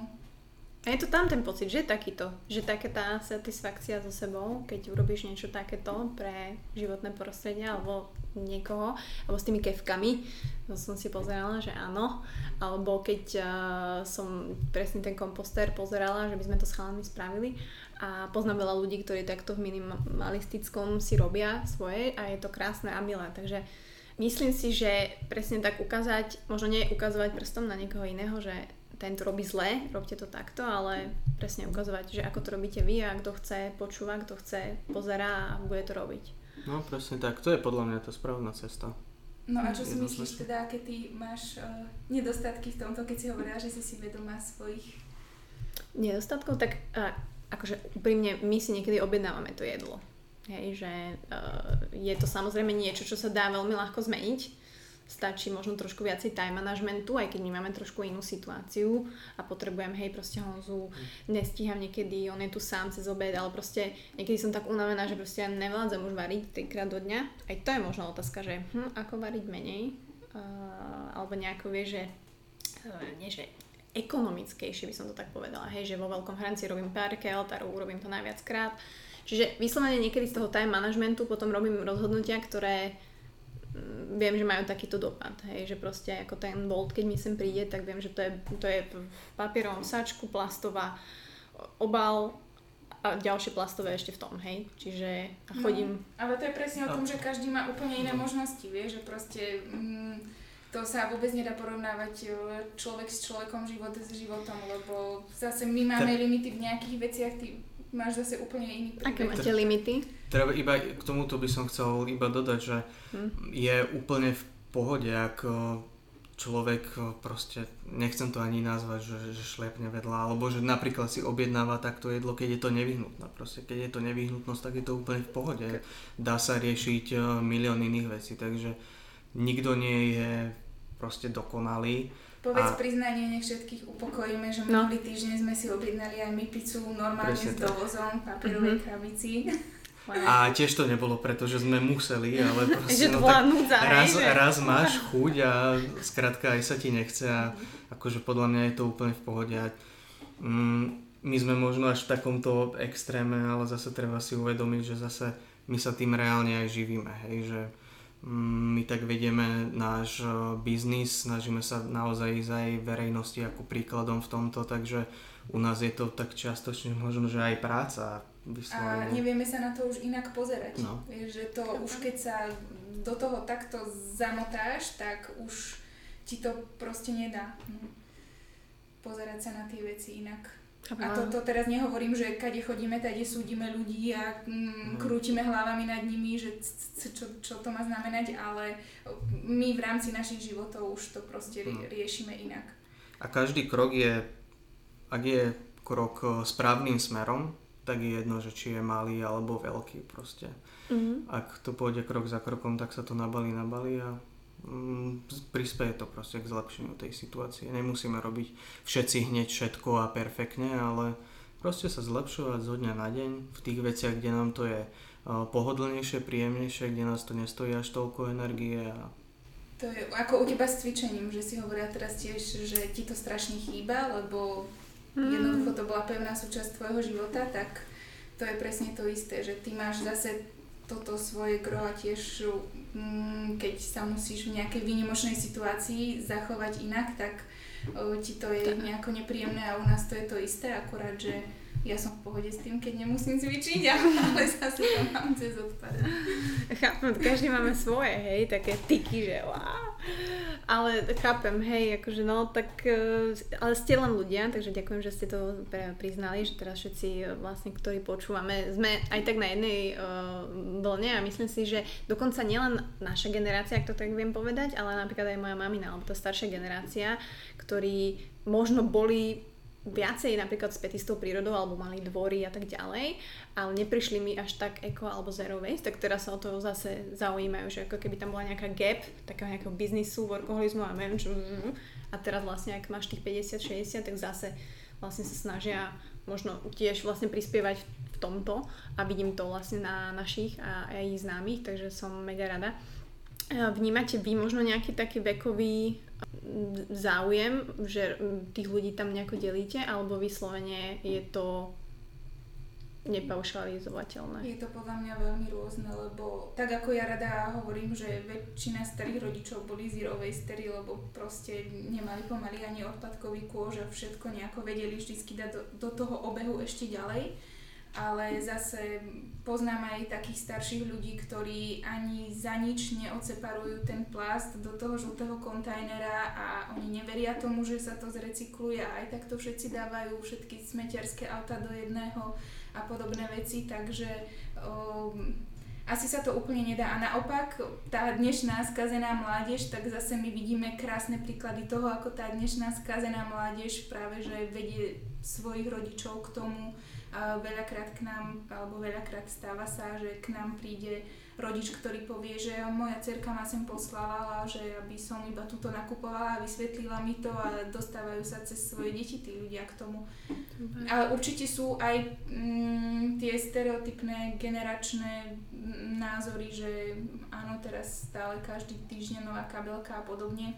A je to tam ten pocit, že takýto, že taká tá satisfakcia so sebou, keď urobíš niečo takéto pre životné prostredie alebo niekoho, alebo s tými kevkami, to som si pozerala, že áno, alebo keď uh, som presne ten komposter pozerala, že by sme to s chalami spravili a poznám veľa ľudí, ktorí takto v minimalistickom si robia svoje a je to krásne a milé, takže myslím si, že presne tak ukázať, možno nie ukazovať prstom na niekoho iného, že tento robí zle, robte to takto, ale presne ukazovať, že ako to robíte vy a kto chce počúva, kto chce pozera a bude to robiť. No presne tak, to je podľa mňa tá správna cesta. No a čo si myslíš teda, keď ty máš uh, nedostatky v tomto, keď si hovorila, že si si vedomá svojich nedostatkov? Tak uh, akože úprimne my si niekedy objednávame to jedlo. Hej, že uh, je to samozrejme niečo, čo sa dá veľmi ľahko zmeniť stačí možno trošku viacej time managementu, aj keď my máme trošku inú situáciu a potrebujem, hej, proste Honzu, mm. nestíham niekedy, on je tu sám cez obed, ale proste niekedy som tak unavená, že proste ja nevládzem už variť trikrát do dňa. Aj to je možno otázka, že hm, ako variť menej, uh, alebo nejako vie, že uh, nie, že ekonomickejšie by som to tak povedala, hej, že vo veľkom hranci robím pár keltarov, urobím to najviac krát. Čiže vyslovene niekedy z toho time managementu potom robím rozhodnutia, ktoré viem, že majú takýto dopad, hej, že proste ako ten bolt, keď mi sem príde, tak viem, že to je, to je v papierovom sačku, plastová obal a ďalšie plastové ešte v tom, hej, čiže no, chodím... No, ale to je presne o tom, že každý má úplne iné možnosti, vieš, že proste mm, to sa vôbec nedá porovnávať človek s človekom, život s životom, lebo zase my máme limity v nejakých veciach, ty máš zase úplne iný príbeh. Aké máte limity? Treba iba k tomuto by som chcel iba dodať, že hm. je úplne v pohode, ak človek proste, nechcem to ani nazvať, že, že šlepne vedľa, alebo že napríklad si objednáva takto jedlo, keď je to nevyhnutné. Proste, keď je to nevyhnutnosť, tak je to úplne v pohode. Dá sa riešiť milión iných vecí, takže nikto nie je proste dokonalý Povedz a... priznanie, nech všetkých upokojíme, že no. minulý týždeň sme si objednali aj my pizzu normálne Presne s dovozom papierovej mm-hmm. krabici. A tiež to nebolo preto, že sme museli, ale proste no, tak núdza, raz, že... raz máš chuť a skrátka aj sa ti nechce a akože podľa mňa je to úplne v pohode. A, mm, my sme možno až v takomto extréme, ale zase treba si uvedomiť, že zase my sa tým reálne aj živíme, hej, že my tak vedieme náš e, biznis, snažíme sa naozaj ísť aj verejnosti ako príkladom v tomto, takže u nás je to tak častočne možno, že aj práca. Vyslovene. A nevieme sa na to už inak pozerať. No. Že to už keď sa do toho takto zamotáš, tak už ti to proste nedá. No. Pozerať sa na tie veci inak. A to, to teraz nehovorím, že kade chodíme, tade súdime ľudí a mm, mhm. krútime hlavami nad nimi, že c- čo, čo to má znamenať, ale my v rámci našich životov už to proste rie- mhm. riešime inak. A každý krok je, ak je krok e, správnym smerom, tak je jedno, že či je malý alebo veľký proste. Mm-hmm. Ak to pôjde krok za krokom, tak sa to nabalí, nabalí a Mm, prispieje to proste k zlepšeniu tej situácie. Nemusíme robiť všetci hneď všetko a perfektne, ale proste sa zlepšovať zo dňa na deň v tých veciach, kde nám to je pohodlnejšie, príjemnejšie, kde nás to nestojí až toľko energie. A... To je ako u teba s cvičením, že si hovoria teraz tiež, že ti to strašne chýba, lebo mm. jednoducho to bola pevná súčasť tvojho života, tak to je presne to isté, že ty máš zase toto svoje gro a tiež mm, keď sa musíš v nejakej výnimočnej situácii zachovať inak, tak ti to je nejako nepríjemné a u nás to je to isté, akurát, že ja som v pohode s tým, keď nemusím cvičiť, ale zase to mám cez odpad. Chápem, každý máme svoje, hej, také tyky, že wow. Ale chápem, hej, akože no, tak, e, ale ste len ľudia, takže ďakujem, že ste to priznali, že teraz všetci e, vlastne, ktorí počúvame, sme aj tak na jednej uh, vlne a myslím si, že dokonca nielen naša generácia, ak to tak viem povedať, ale napríklad aj moja mamina, alebo tá staršia generácia, ktorí možno boli viacej napríklad spätí s tou prírodou alebo mali dvory a tak ďalej, ale neprišli mi až tak eko alebo zero waste, tak teraz sa o to zase zaujímajú, že ako keby tam bola nejaká gap takého nejakého biznisu, workoholizmu a neviem čo. A teraz vlastne, ak máš tých 50-60, tak zase vlastne sa snažia možno tiež vlastne prispievať v tomto a vidím to vlastne na našich a aj známych, takže som mega rada. Vnímate vy možno nejaký taký vekový záujem, že tých ľudí tam nejako delíte, alebo vyslovene je to nepaušalizovateľné? Je to podľa mňa veľmi rôzne, lebo tak ako ja rada hovorím, že väčšina starých rodičov boli zero wastery, lebo proste nemali pomaly ani odpadkový kôž a všetko nejako vedeli vždy dať do, do toho obehu ešte ďalej ale zase poznám aj takých starších ľudí, ktorí ani za nič neodseparujú ten plast do toho žltého kontajnera a oni neveria tomu, že sa to zrecykluje a aj tak to všetci dávajú všetky smetiarské auta do jedného a podobné veci, takže um, asi sa to úplne nedá. A naopak, tá dnešná skazená mládež, tak zase my vidíme krásne príklady toho, ako tá dnešná skazená mládež práve, že vedie svojich rodičov k tomu, a veľakrát k nám, alebo veľakrát stáva sa, že k nám príde rodič, ktorý povie, že moja cerka ma sem poslala, že aby som iba túto nakupovala a vysvetlila mi to a dostávajú sa cez svoje deti tí ľudia k tomu. Ale určite sú aj mm, tie stereotypné generačné názory, že áno, teraz stále každý týždeň nová kabelka a podobne.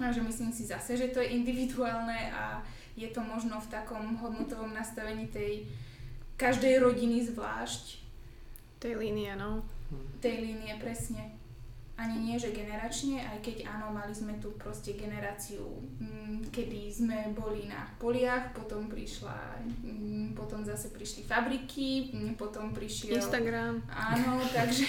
A že myslím si zase, že to je individuálne a je to možno v takom hodnotovom nastavení tej každej rodiny zvlášť. Tej línie, no. Tej línie, presne. Ani nie, že generačne, aj keď áno, mali sme tu proste generáciu, mm, kedy sme boli na poliach, potom prišla, mm, potom zase prišli fabriky, mm, potom prišiel... Instagram. Áno, takže,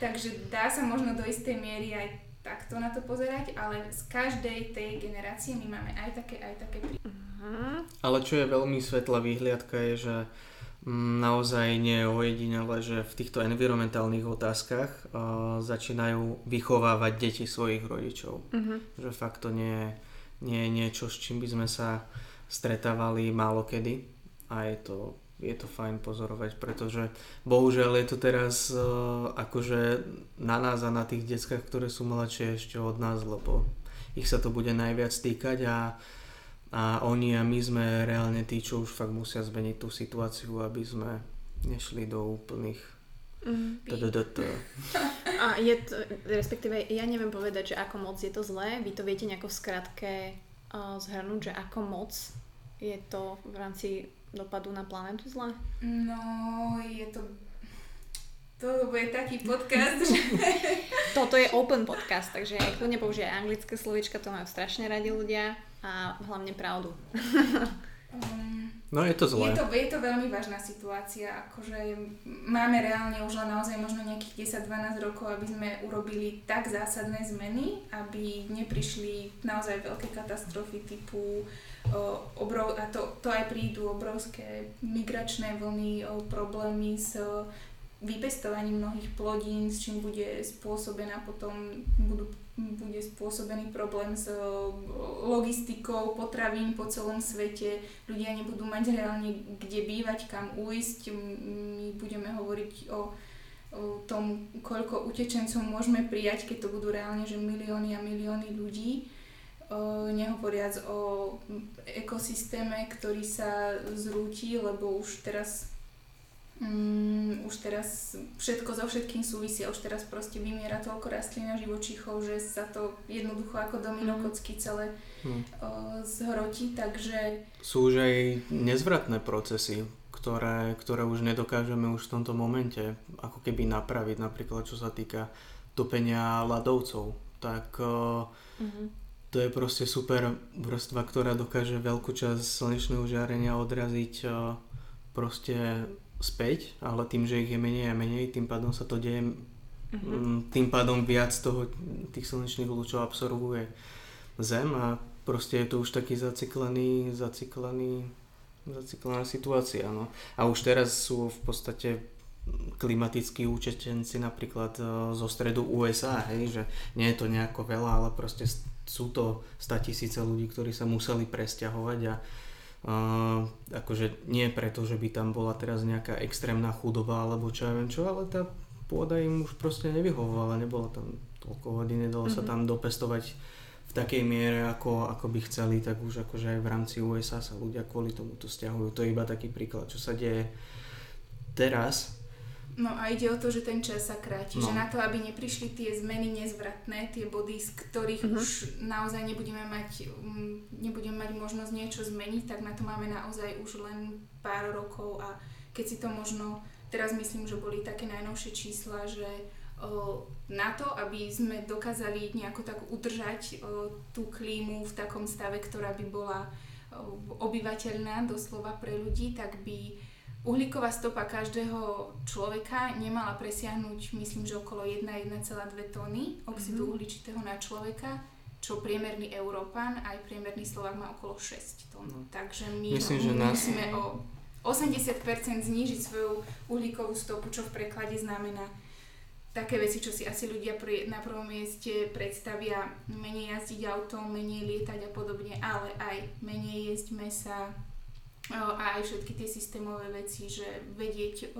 takže dá sa možno do istej miery aj takto na to pozerať, ale z každej tej generácie my máme aj také, aj také prí... Uh-huh. Ale čo je veľmi svetlá výhliadka je, že naozaj nie je ojedinele, že v týchto environmentálnych otázkach uh, začínajú vychovávať deti svojich rodičov. Uh-huh. Že fakt to nie, nie je niečo, s čím by sme sa stretávali málo kedy a je to, je to fajn pozorovať, pretože bohužiaľ je to teraz uh, akože na nás a na tých deckách, ktoré sú mladšie ešte od nás, lebo ich sa to bude najviac týkať a a oni a my sme reálne tí, čo už fakt musia zmeniť tú situáciu, aby sme nešli do úplných mm. A je to, respektíve ja neviem povedať, že ako moc je to zlé. Vy to viete nejako v skratke uh, zhrnúť, že ako moc je to v rámci dopadu na planetu zlé? No, je to to bude taký podcast, že... Toto je open podcast, takže ak to nepoužije anglické slovička, to majú strašne radi ľudia a hlavne pravdu. um, no je to zlé. Je to, je to veľmi vážna situácia, akože máme reálne už len naozaj možno nejakých 10-12 rokov, aby sme urobili tak zásadné zmeny, aby neprišli naozaj veľké katastrofy typu o, obrov, a to, to aj prídu obrovské migračné vlny, o, problémy s vypestovaním mnohých plodín, s čím bude spôsobená potom, budú, bude spôsobený problém s logistikou potravín po celom svete. Ľudia nebudú mať reálne kde bývať, kam ujsť. My budeme hovoriť o, tom, koľko utečencov môžeme prijať, keď to budú reálne že milióny a milióny ľudí. O, nehovoriac o ekosystéme, ktorý sa zrúti, lebo už teraz mm, už teraz všetko so všetkým súvisia, už teraz proste vymiera toľko rastlín a živočíchov, že sa to jednoducho ako domino mm. kocky celé mm. o, zhrotí, takže... Sú už aj nezvratné procesy, ktoré, ktoré už nedokážeme už v tomto momente ako keby napraviť, napríklad čo sa týka topenia ľadovcov, tak mm-hmm. to je proste super vrstva, ktorá dokáže veľkú časť slnečného žiarenia odraziť proste späť, ale tým, že ich je menej a menej, tým pádom sa to deje, uh-huh. tým pádom viac toho, tých slnečných lúčov absorbuje Zem a proste je to už taký zaciklený, zaciklený, zaciklená situácia. No. A už teraz sú v podstate klimatickí účestenci napríklad e, zo stredu USA, hej, že nie je to nejako veľa, ale proste sú to 100 tisíce ľudí, ktorí sa museli presťahovať a Uh, akože nie preto, že by tam bola teraz nejaká extrémna chudoba alebo čo ja viem čo, ale tá pôda im už proste nevyhovovala, nebola tam toľko hodín, nedalo mm-hmm. sa mhm. tam dopestovať v takej miere, ako, ako by chceli, tak už akože aj v rámci USA sa ľudia kvôli tomu to stiahujú. To je iba taký príklad, čo sa deje teraz No a ide o to, že ten čas sa kráti, no. že na to, aby neprišli tie zmeny nezvratné, tie body, z ktorých uh-huh. už naozaj nebudeme mať, um, nebudeme mať možnosť niečo zmeniť, tak na to máme naozaj už len pár rokov a keď si to možno, teraz myslím, že boli také najnovšie čísla, že o, na to, aby sme dokázali nejako tak udržať o, tú klímu v takom stave, ktorá by bola o, obyvateľná doslova pre ľudí, tak by Uhlíková stopa každého človeka nemala presiahnuť, myslím, že okolo 1-1,2 tony oxidu mm-hmm. uhličitého na človeka, čo priemerný Európan aj priemerný Slovak má okolo 6 tón. No. Takže my myslím, že nás... musíme o 80% znížiť svoju uhlíkovú stopu, čo v preklade znamená také veci, čo si asi ľudia pri, na prvom mieste predstavia, menej jazdiť autom, menej lietať a podobne, ale aj menej jesť mesa a aj všetky tie systémové veci, že vedieť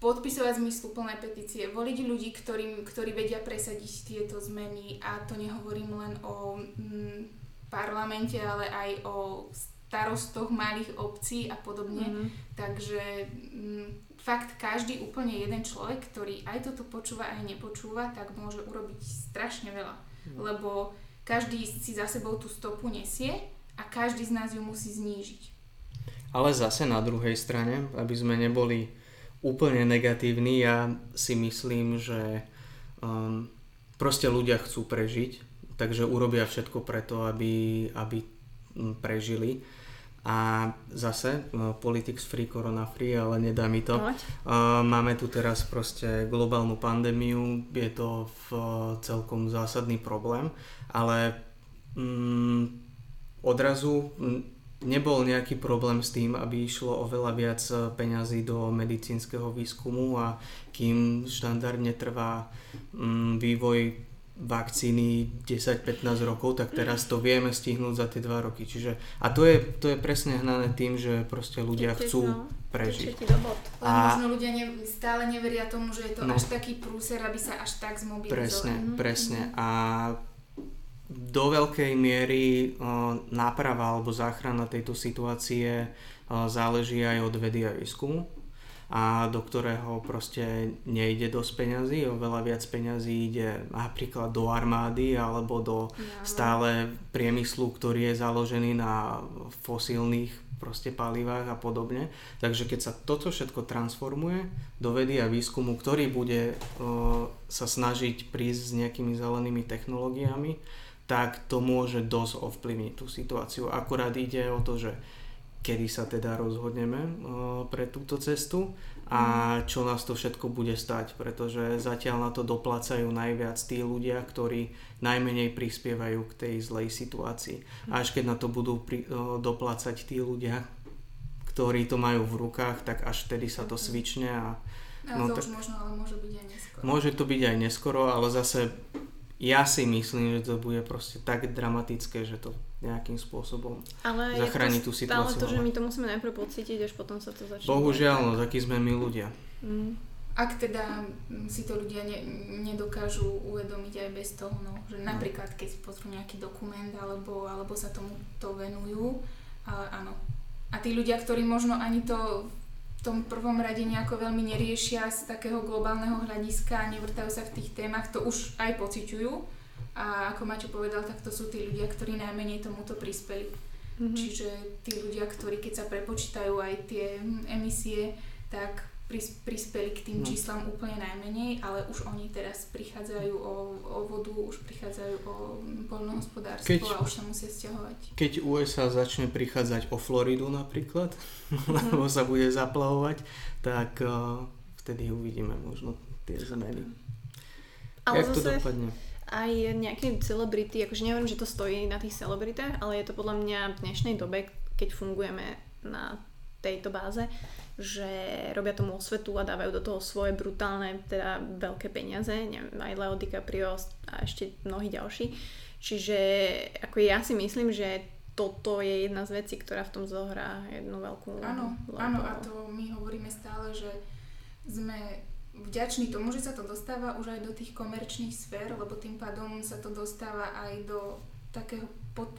podpisovať zmysluplné petície, voliť ľudí, ktorým, ktorí vedia presadiť tieto zmeny a to nehovorím len o mm, parlamente, ale aj o starostoch malých obcí a podobne. Mm-hmm. Takže mm, fakt každý úplne jeden človek, ktorý aj toto počúva, aj nepočúva, tak môže urobiť strašne veľa. Mm. Lebo každý si za sebou tú stopu nesie a každý z nás ju musí znížiť. Ale zase na druhej strane, aby sme neboli úplne negatívny. Ja si myslím, že um, proste ľudia chcú prežiť, takže urobia všetko preto, aby, aby um, prežili. A zase, uh, politics free, corona free, ale nedá mi to. Uh, máme tu teraz proste globálnu pandémiu, je to v, uh, celkom zásadný problém, ale um, odrazu nebol nejaký problém s tým, aby išlo oveľa viac eh, peňazí do medicínskeho výskumu a kým štandardne trvá mm, vývoj vakcíny 10-15 rokov, tak teraz to vieme stihnúť za tie 2 roky. Čiže, a to je, to je presne hnané tým, že proste ľudia chcú no, prežiť. A možno ľudia ne, stále neveria tomu, že je to no, až taký prúser, aby sa až tak zmobilizovali. Presne, mm-hmm. presne. A do veľkej miery náprava alebo záchrana tejto situácie záleží aj od vedy a výskumu a do ktorého proste nejde dosť peňazí, oveľa viac peňazí ide napríklad do armády alebo do ja, stále priemyslu, ktorý je založený na fosílnych proste palivách a podobne. Takže keď sa toto všetko transformuje do vedy a výskumu, ktorý bude o, sa snažiť prísť s nejakými zelenými technológiami, tak to môže dosť ovplyvniť tú situáciu. Akurát ide o to, že kedy sa teda rozhodneme uh, pre túto cestu a mhm. čo nás to všetko bude stať, pretože zatiaľ na to doplácajú najviac tí ľudia, ktorí najmenej prispievajú k tej zlej situácii. Až keď na to budú pri, uh, doplácať tí ľudia, ktorí to majú v rukách, tak až vtedy sa to svične a a no, to tak, už možno, ale môže byť aj neskoro. Môže to byť aj neskoro, ale zase ja si myslím, že to bude proste tak dramatické, že to nejakým spôsobom ale zachráni tú situáciu. Ale to, že my to musíme najprv pocítiť, až potom sa to začne. Bohužiaľ, no takí sme my ľudia. Mm. Ak teda si to ľudia ne, nedokážu uvedomiť aj bez toho, no, že napríklad keď si pozrú nejaký dokument alebo, alebo sa tomu to venujú, ale áno. A tí ľudia, ktorí možno ani to tom prvom rade nejako veľmi neriešia z takého globálneho hľadiska a nevrtajú sa v tých témach, to už aj pociťujú. A ako Maťo povedal, tak to sú tí ľudia, ktorí najmenej tomuto prispeli. Mm-hmm. Čiže tí ľudia, ktorí keď sa prepočítajú aj tie emisie, tak prispeli k tým no. číslam úplne najmenej, ale už oni teraz prichádzajú o, o vodu, už prichádzajú o poľnohospodárstvo keď, a už sa musia stiahovať. Keď USA začne prichádzať o Floridu napríklad, mm. lebo sa bude zaplavovať, tak uh, vtedy uvidíme možno tie zmeny. Ale Jak to dopadne? Aj nejaké celebrity, akože neviem, že to stojí na tých celebritách, ale je to podľa mňa v dnešnej dobe, keď fungujeme na tejto báze, že robia tomu osvetu a dávajú do toho svoje brutálne, teda veľké peniaze, neviem, aj Leo DiCaprio a ešte mnohí ďalší. Čiže ako ja si myslím, že toto je jedna z vecí, ktorá v tom zohrá jednu veľkú Áno, áno a to my hovoríme stále, že sme vďační tomu, že sa to dostáva už aj do tých komerčných sfér, lebo tým pádom sa to dostáva aj do takého pod,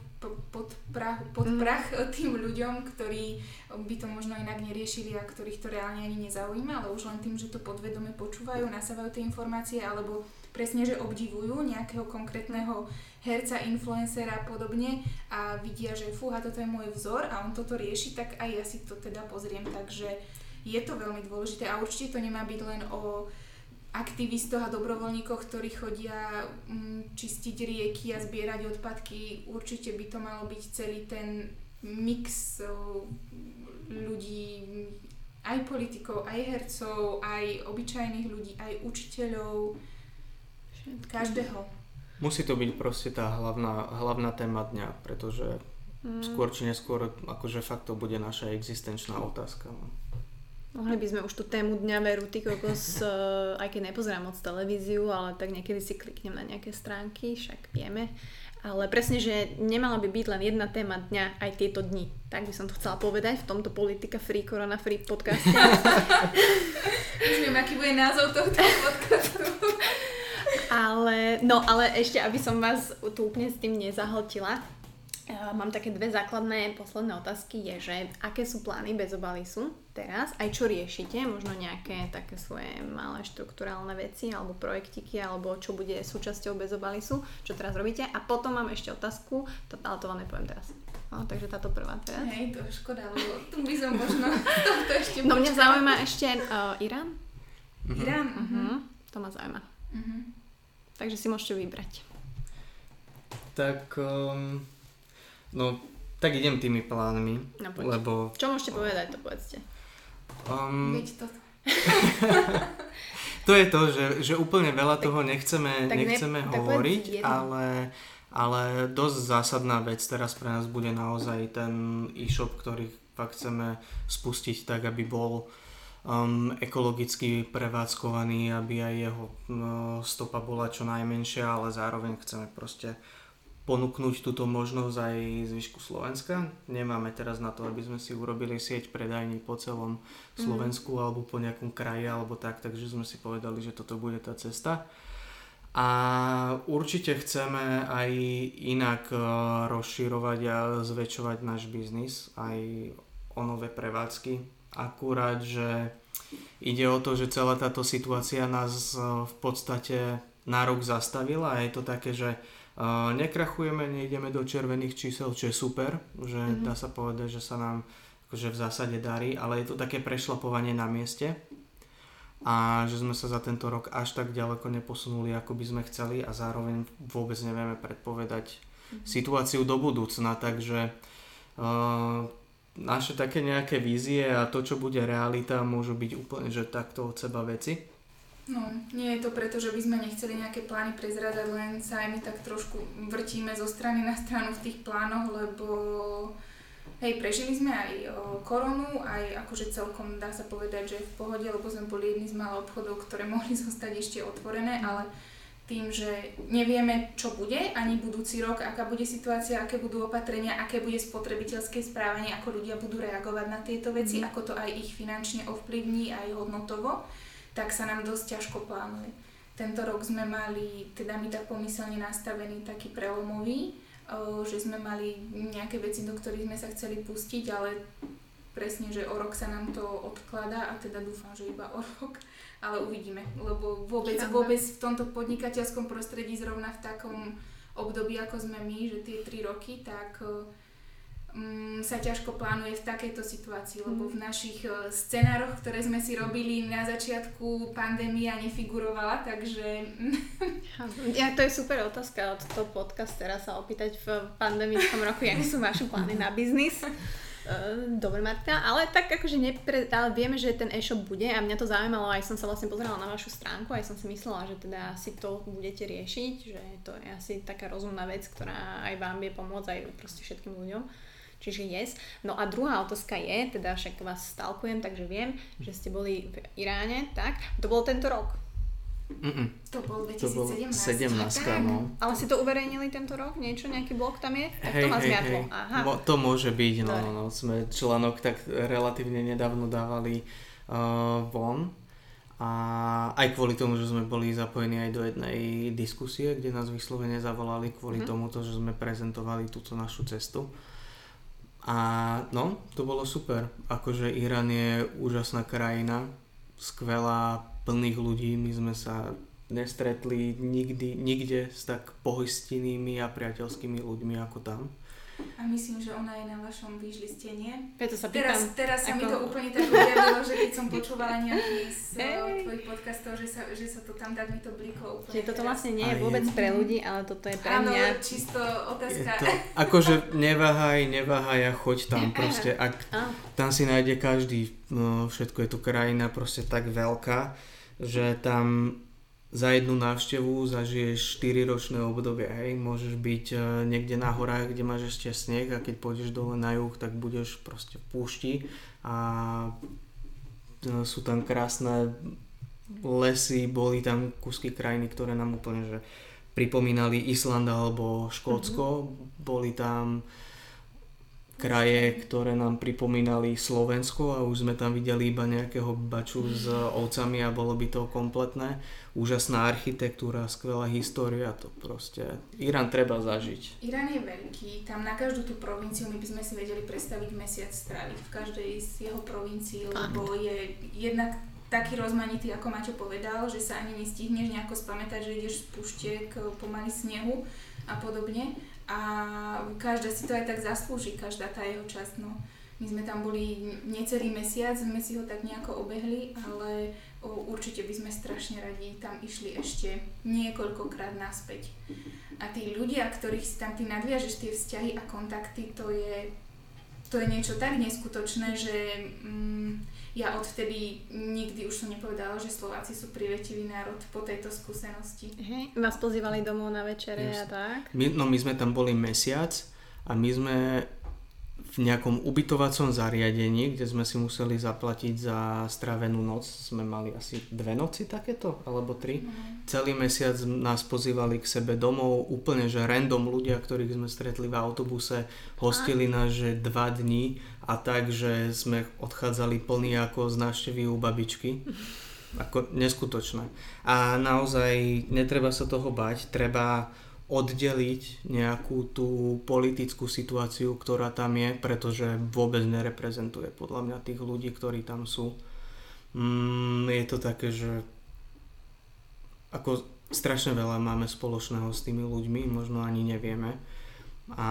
pod, prach, pod mm. prach tým ľuďom, ktorí by to možno inak neriešili a ktorých to reálne ani nezaujíma, ale už len tým, že to podvedome počúvajú, nasávajú tie informácie alebo presne, že obdivujú nejakého konkrétneho herca, influencera a podobne a vidia, že fúha, toto je môj vzor a on toto rieši, tak aj ja si to teda pozriem, takže je to veľmi dôležité a určite to nemá byť len o aktivistoch a dobrovoľníkoch, ktorí chodia mm, čistiť rieky a zbierať odpadky. Určite by to malo byť celý ten mix ľudí, aj politikov, aj hercov, aj obyčajných ľudí, aj učiteľov, každého. Musí to byť proste tá hlavná, hlavná téma dňa, pretože mm. skôr či neskôr akože fakt to bude naša existenčná otázka. No. Mohli by sme už tú tému dňa veru, ty kokos, uh, aj keď nepozerám moc televíziu, ale tak niekedy si kliknem na nejaké stránky, však vieme. Ale presne, že nemala by byť len jedna téma dňa aj tieto dni. Tak by som to chcela povedať v tomto Politika Free Corona Free podcaste. Už viem, aký bude názov tohto podcastu. ale, no ale ešte, aby som vás tu úplne s tým nezahltila, Mám také dve základné posledné otázky, je, že aké sú plány bez obalisu teraz, aj čo riešite, možno nejaké také svoje malé štruktúrálne veci alebo projektiky, alebo čo bude súčasťou bez obalisu, čo teraz robíte. A potom mám ešte otázku, to, ale to vám nepoviem teraz. No, takže táto prvá teraz. Hej, to je škoda, lebo tu by som možno to ešte No mňa zaujíma ešte uh, Irán. Uh-huh. Irán? Uh-huh. To ma zaujíma. Uh-huh. Takže si môžete vybrať. Tak um, No, tak idem tými plánmi, no, lebo... Čo môžete povedať, to povedzte. Um, toto. to je to, že, že úplne veľa tak, toho nechceme, nechceme ne, hovoriť, ale, ale dosť zásadná vec teraz pre nás bude naozaj ten e-shop, ktorý fakt chceme spustiť tak, aby bol um, ekologicky prevádzkovaný, aby aj jeho no, stopa bola čo najmenšia, ale zároveň chceme proste ponúknuť túto možnosť aj zvyšku Slovenska. Nemáme teraz na to, aby sme si urobili sieť predajní po celom mhm. Slovensku mm. alebo po nejakom kraji alebo tak, takže sme si povedali, že toto bude tá cesta. A určite chceme aj inak e, rozširovať a zväčšovať náš biznis, aj o nové prevádzky. Akurát, že ide o to, že celá táto situácia nás e, v podstate na rok zastavila a je to také, že nekrachujeme, nejdeme do červených čísel, čo je super, že mm-hmm. dá sa povedať, že sa nám akože v zásade darí, ale je to také prešlapovanie na mieste a že sme sa za tento rok až tak ďaleko neposunuli, ako by sme chceli a zároveň vôbec nevieme predpovedať mm-hmm. situáciu do budúcna, takže uh, naše také nejaké vízie a to, čo bude realita, môžu byť úplne, že takto od seba veci. No, nie je to preto, že by sme nechceli nejaké plány prezradať, len sa aj my tak trošku vrtíme zo strany na stranu v tých plánoch, lebo hej, prežili sme aj koronu, aj akože celkom dá sa povedať, že v pohode, lebo sme boli jedni z málo obchodov, ktoré mohli zostať ešte otvorené, ale tým, že nevieme, čo bude ani budúci rok, aká bude situácia, aké budú opatrenia, aké bude spotrebiteľské správanie, ako ľudia budú reagovať na tieto veci, mm. ako to aj ich finančne ovplyvní, aj hodnotovo tak sa nám dosť ťažko plánuje. Tento rok sme mali, teda my tak pomyselne nastavený taký prelomový, že sme mali nejaké veci, do ktorých sme sa chceli pustiť, ale presne, že o rok sa nám to odkladá a teda dúfam, že iba o rok, ale uvidíme, lebo vôbec, vôbec v tomto podnikateľskom prostredí zrovna v takom období, ako sme my, že tie 3 roky, tak um, sa ťažko plánuje v takejto situácii, lebo v mm. našich uh, scenároch, ktoré sme si robili na začiatku pandémia nefigurovala, takže... ja, to je super otázka od toho podcast teraz sa opýtať v pandemickom roku, aké sú vaše plány na biznis. Uh, dobre Martina, ale tak akože nepre, ale vieme, že ten e-shop bude a mňa to zaujímalo, aj som sa vlastne pozerala na vašu stránku, aj som si myslela, že teda si to budete riešiť, že to je asi taká rozumná vec, ktorá aj vám vie pomôcť, aj proste všetkým ľuďom. Čiže yes. No a druhá otázka je, teda však vás stalkujem, takže viem, že ste boli v Iráne, tak? To bol tento rok? Mm-mm. To bol 2017. To bol 17, no. Ale si to uverejnili tento rok? Niečo, nejaký blog tam je? Tak hej, to ma hej, hej. Aha. Mo, to môže byť, no, no, no. Sme článok tak relatívne nedávno dávali uh, von. A aj kvôli tomu, že sme boli zapojení aj do jednej diskusie, kde nás vyslovene zavolali kvôli mm. tomuto, že sme prezentovali túto našu cestu. A no, to bolo super. Akože Irán je úžasná krajina, skvelá, plných ľudí. My sme sa nestretli nikdy, nikde s tak pohostinnými a priateľskými ľuďmi ako tam. A myslím, že ona je na vašom výžliste, nie? Preto sa pýtam. Teraz, teraz sa ako... mi to úplne tak objavilo, že keď som počúvala nejaký z hey. tvojich podcastov, že sa, že sa to tam tak mi to bliklo úplne. Čiže toto vlastne nie je vôbec pre ľudí, ale toto je pre mňa. Áno, čisto otázka. Je to, akože neváhaj, neváhaj a choď tam proste. Ak tam si nájde každý, no, všetko je tu krajina proste tak veľká, že tam za jednu návštevu zažiješ 4 ročné obdobie, hej, môžeš byť uh, niekde na horách, kde máš ešte sneh a keď pôjdeš dole na juh, tak budeš proste v púšti a sú tam krásne lesy, boli tam kúsky krajiny, ktoré nám úplne že pripomínali Island alebo Škótsko. Mm-hmm. Boli tam kraje, ktoré nám pripomínali Slovensko a už sme tam videli iba nejakého baču s ovcami a bolo by to kompletné. Úžasná architektúra, skvelá história, to proste... Irán treba zažiť. Irán je veľký, tam na každú tú provinciu my by sme si vedeli predstaviť mesiac stráviť v každej z jeho provincií, lebo je jednak taký rozmanitý, ako Maťo povedal, že sa ani nestihneš nejako spamätať, že ideš z puštiek pomaly snehu a podobne a každá si to aj tak zaslúži, každá tá jeho časť. No. My sme tam boli necelý mesiac, sme si ho tak nejako obehli, ale určite by sme strašne radi tam išli ešte niekoľkokrát naspäť. A tí ľudia, ktorých si tam ty nadviažeš tie vzťahy a kontakty, to je, to je niečo tak neskutočné, že mm, ja odvtedy nikdy už som nepovedala, že Slováci sú privetivý národ po tejto skúsenosti. Hej, vás pozývali domov na večere Just. a tak? My, no my sme tam boli mesiac a my sme v nejakom ubytovacom zariadení, kde sme si museli zaplatiť za strávenú noc. Sme mali asi dve noci takéto, alebo tri. Mm. Celý mesiac nás pozývali k sebe domov, úplne že random ľudia, ktorých sme stretli v autobuse, hostili nás, že dva dní a tak, že sme odchádzali plní ako z návštevy u babičky. Ako neskutočné. A naozaj netreba sa toho bať, treba oddeliť nejakú tú politickú situáciu, ktorá tam je, pretože vôbec nereprezentuje podľa mňa tých ľudí, ktorí tam sú. Mm, je to také, že ako strašne veľa máme spoločného s tými ľuďmi, možno ani nevieme. A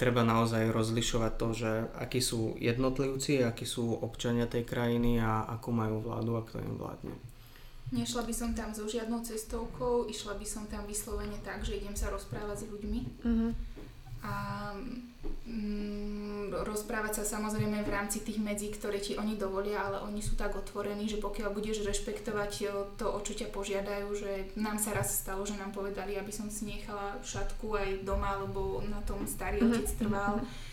treba naozaj rozlišovať to, že akí sú jednotlivci, akí sú občania tej krajiny a ako majú vládu a kto im vládne. Nešla by som tam so žiadnou cestovkou, išla by som tam vyslovene tak, že idem sa rozprávať s ľuďmi. Mm-hmm. A mm, rozprávať sa samozrejme v rámci tých medzí, ktoré ti oni dovolia, ale oni sú tak otvorení, že pokiaľ budeš rešpektovať to, o čo ťa požiadajú, že nám sa raz stalo, že nám povedali, aby som si nechala šatku aj doma, lebo na tom starý mm-hmm. otec trval. Mm-hmm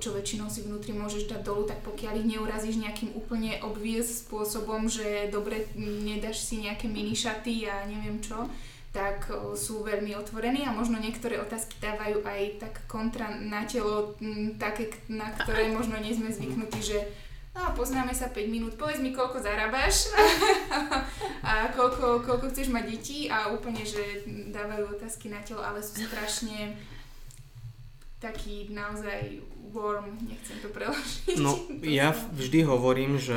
čo väčšinou si vnútri môžeš dať dolu, tak pokiaľ ich neurazíš nejakým úplne obvious spôsobom, že dobre, nedáš si nejaké mini šaty a neviem čo, tak sú veľmi otvorení a možno niektoré otázky dávajú aj tak kontra na telo, také, na ktoré možno nie sme zvyknutí, že no, poznáme sa 5 minút, povedz mi, koľko zarábaš a koľko, koľko chceš mať detí. A úplne, že dávajú otázky na telo, ale sú strašne taký naozaj warm, nechcem to preložiť. No, ja vždy hovorím, že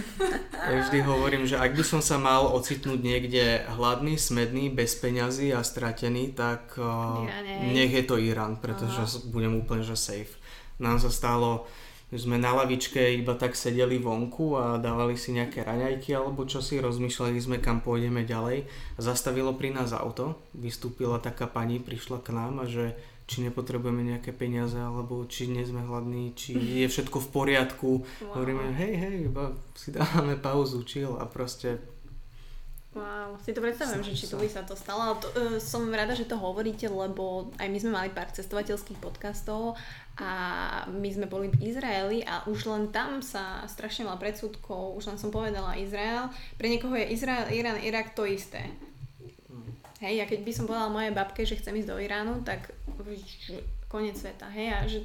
ja vždy hovorím, že ak by som sa mal ocitnúť niekde hladný, smedný, bez peňazí a stratený, tak uh, nech je to Irán, pretože Aha. budem úplne že safe. Nám sa stalo, že sme na lavičke iba tak sedeli vonku a dávali si nejaké raňajky alebo čo si, rozmýšľali sme kam pôjdeme ďalej. Zastavilo pri nás auto, vystúpila taká pani, prišla k nám a že či nepotrebujeme nejaké peniaze, alebo či nie sme hladní, či je všetko v poriadku. Wow. Hovoríme, hej, hej, iba si dávame pauzu, chill a proste Wow, si to predstavujem, že či tu by sa to stalo. To, uh, som rada, že to hovoríte, lebo aj my sme mali pár cestovateľských podcastov a my sme boli v Izraeli a už len tam sa strašne mal predsudkov, už len som povedala Izrael. Pre niekoho je Izrael, Irán, Irak to isté. Hej, a keď by som povedala mojej babke, že chcem ísť do Iránu, tak koniec sveta. Hej, a že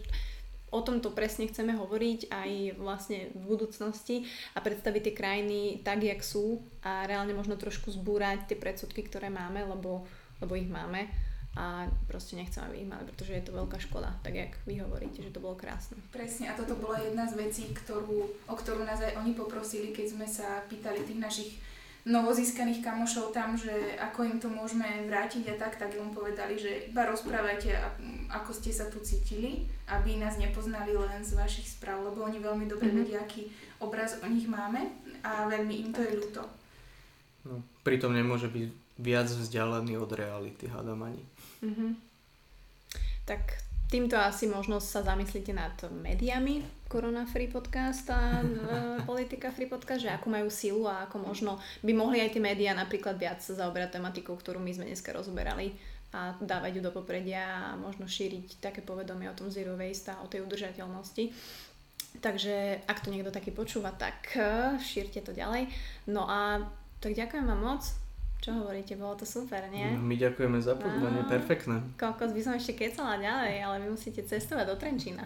o tomto presne chceme hovoriť aj vlastne v budúcnosti a predstaviť tie krajiny tak, jak sú a reálne možno trošku zbúrať tie predsudky, ktoré máme, lebo, lebo ich máme a proste nechcem, aby ich mali, pretože je to veľká škoda, tak jak vy hovoríte, že to bolo krásne. Presne a toto bola jedna z vecí, ktorú, o ktorú nás aj oni poprosili, keď sme sa pýtali tých našich novozískaných kamošov tam, že ako im to môžeme vrátiť a tak, tak im povedali, že iba rozprávajte, ako ste sa tu cítili, aby nás nepoznali len z vašich správ, lebo oni veľmi dobre mm-hmm. vedia, aký obraz o nich máme a veľmi im to je ľúto. No, pritom nemôže byť viac vzdialený od reality, hádam ani. Mm-hmm. Tak týmto asi možno sa zamyslíte nad médiami Korona Free Podcast a e, Politika Free Podcast, že ako majú silu a ako možno by mohli aj tie médiá napríklad viac zaoberať tematikou, ktorú my sme dneska rozoberali a dávať ju do popredia a možno šíriť také povedomie o tom zero waste a o tej udržateľnosti. Takže ak to niekto taký počúva, tak eh, šírte to ďalej. No a tak ďakujem vám moc. Čo hovoríte, bolo to super, nie? No, my ďakujeme za pozvanie, No. perfektné. Kokos by som ešte kecala ďalej, ale vy musíte cestovať do Trenčína.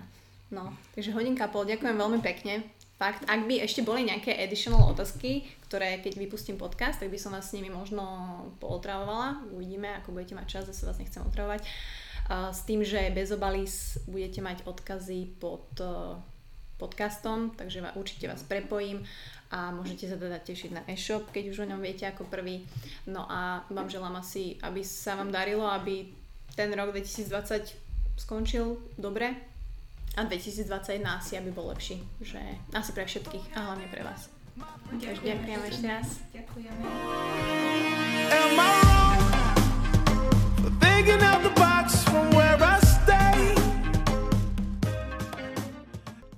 No, takže hodinka pol, ďakujem veľmi pekne. Fakt, ak by ešte boli nejaké additional otázky, ktoré keď vypustím podcast, tak by som vás s nimi možno pootravovala. Uvidíme, ako budete mať čas, zase vás nechcem otravovať. S tým, že bez obalís budete mať odkazy pod eh, podcastom, takže určite vás prepojím a môžete sa teda tešiť na e-shop, keď už o ňom viete ako prvý. No a vám želám asi, aby sa vám darilo, aby ten rok 2020 skončil dobre a 2021 asi aby bol lepší, že asi pre všetkých a hlavne pre vás. Takže ďakujem ešte raz. Ďakujeme. Am I wrong for thinking out the box?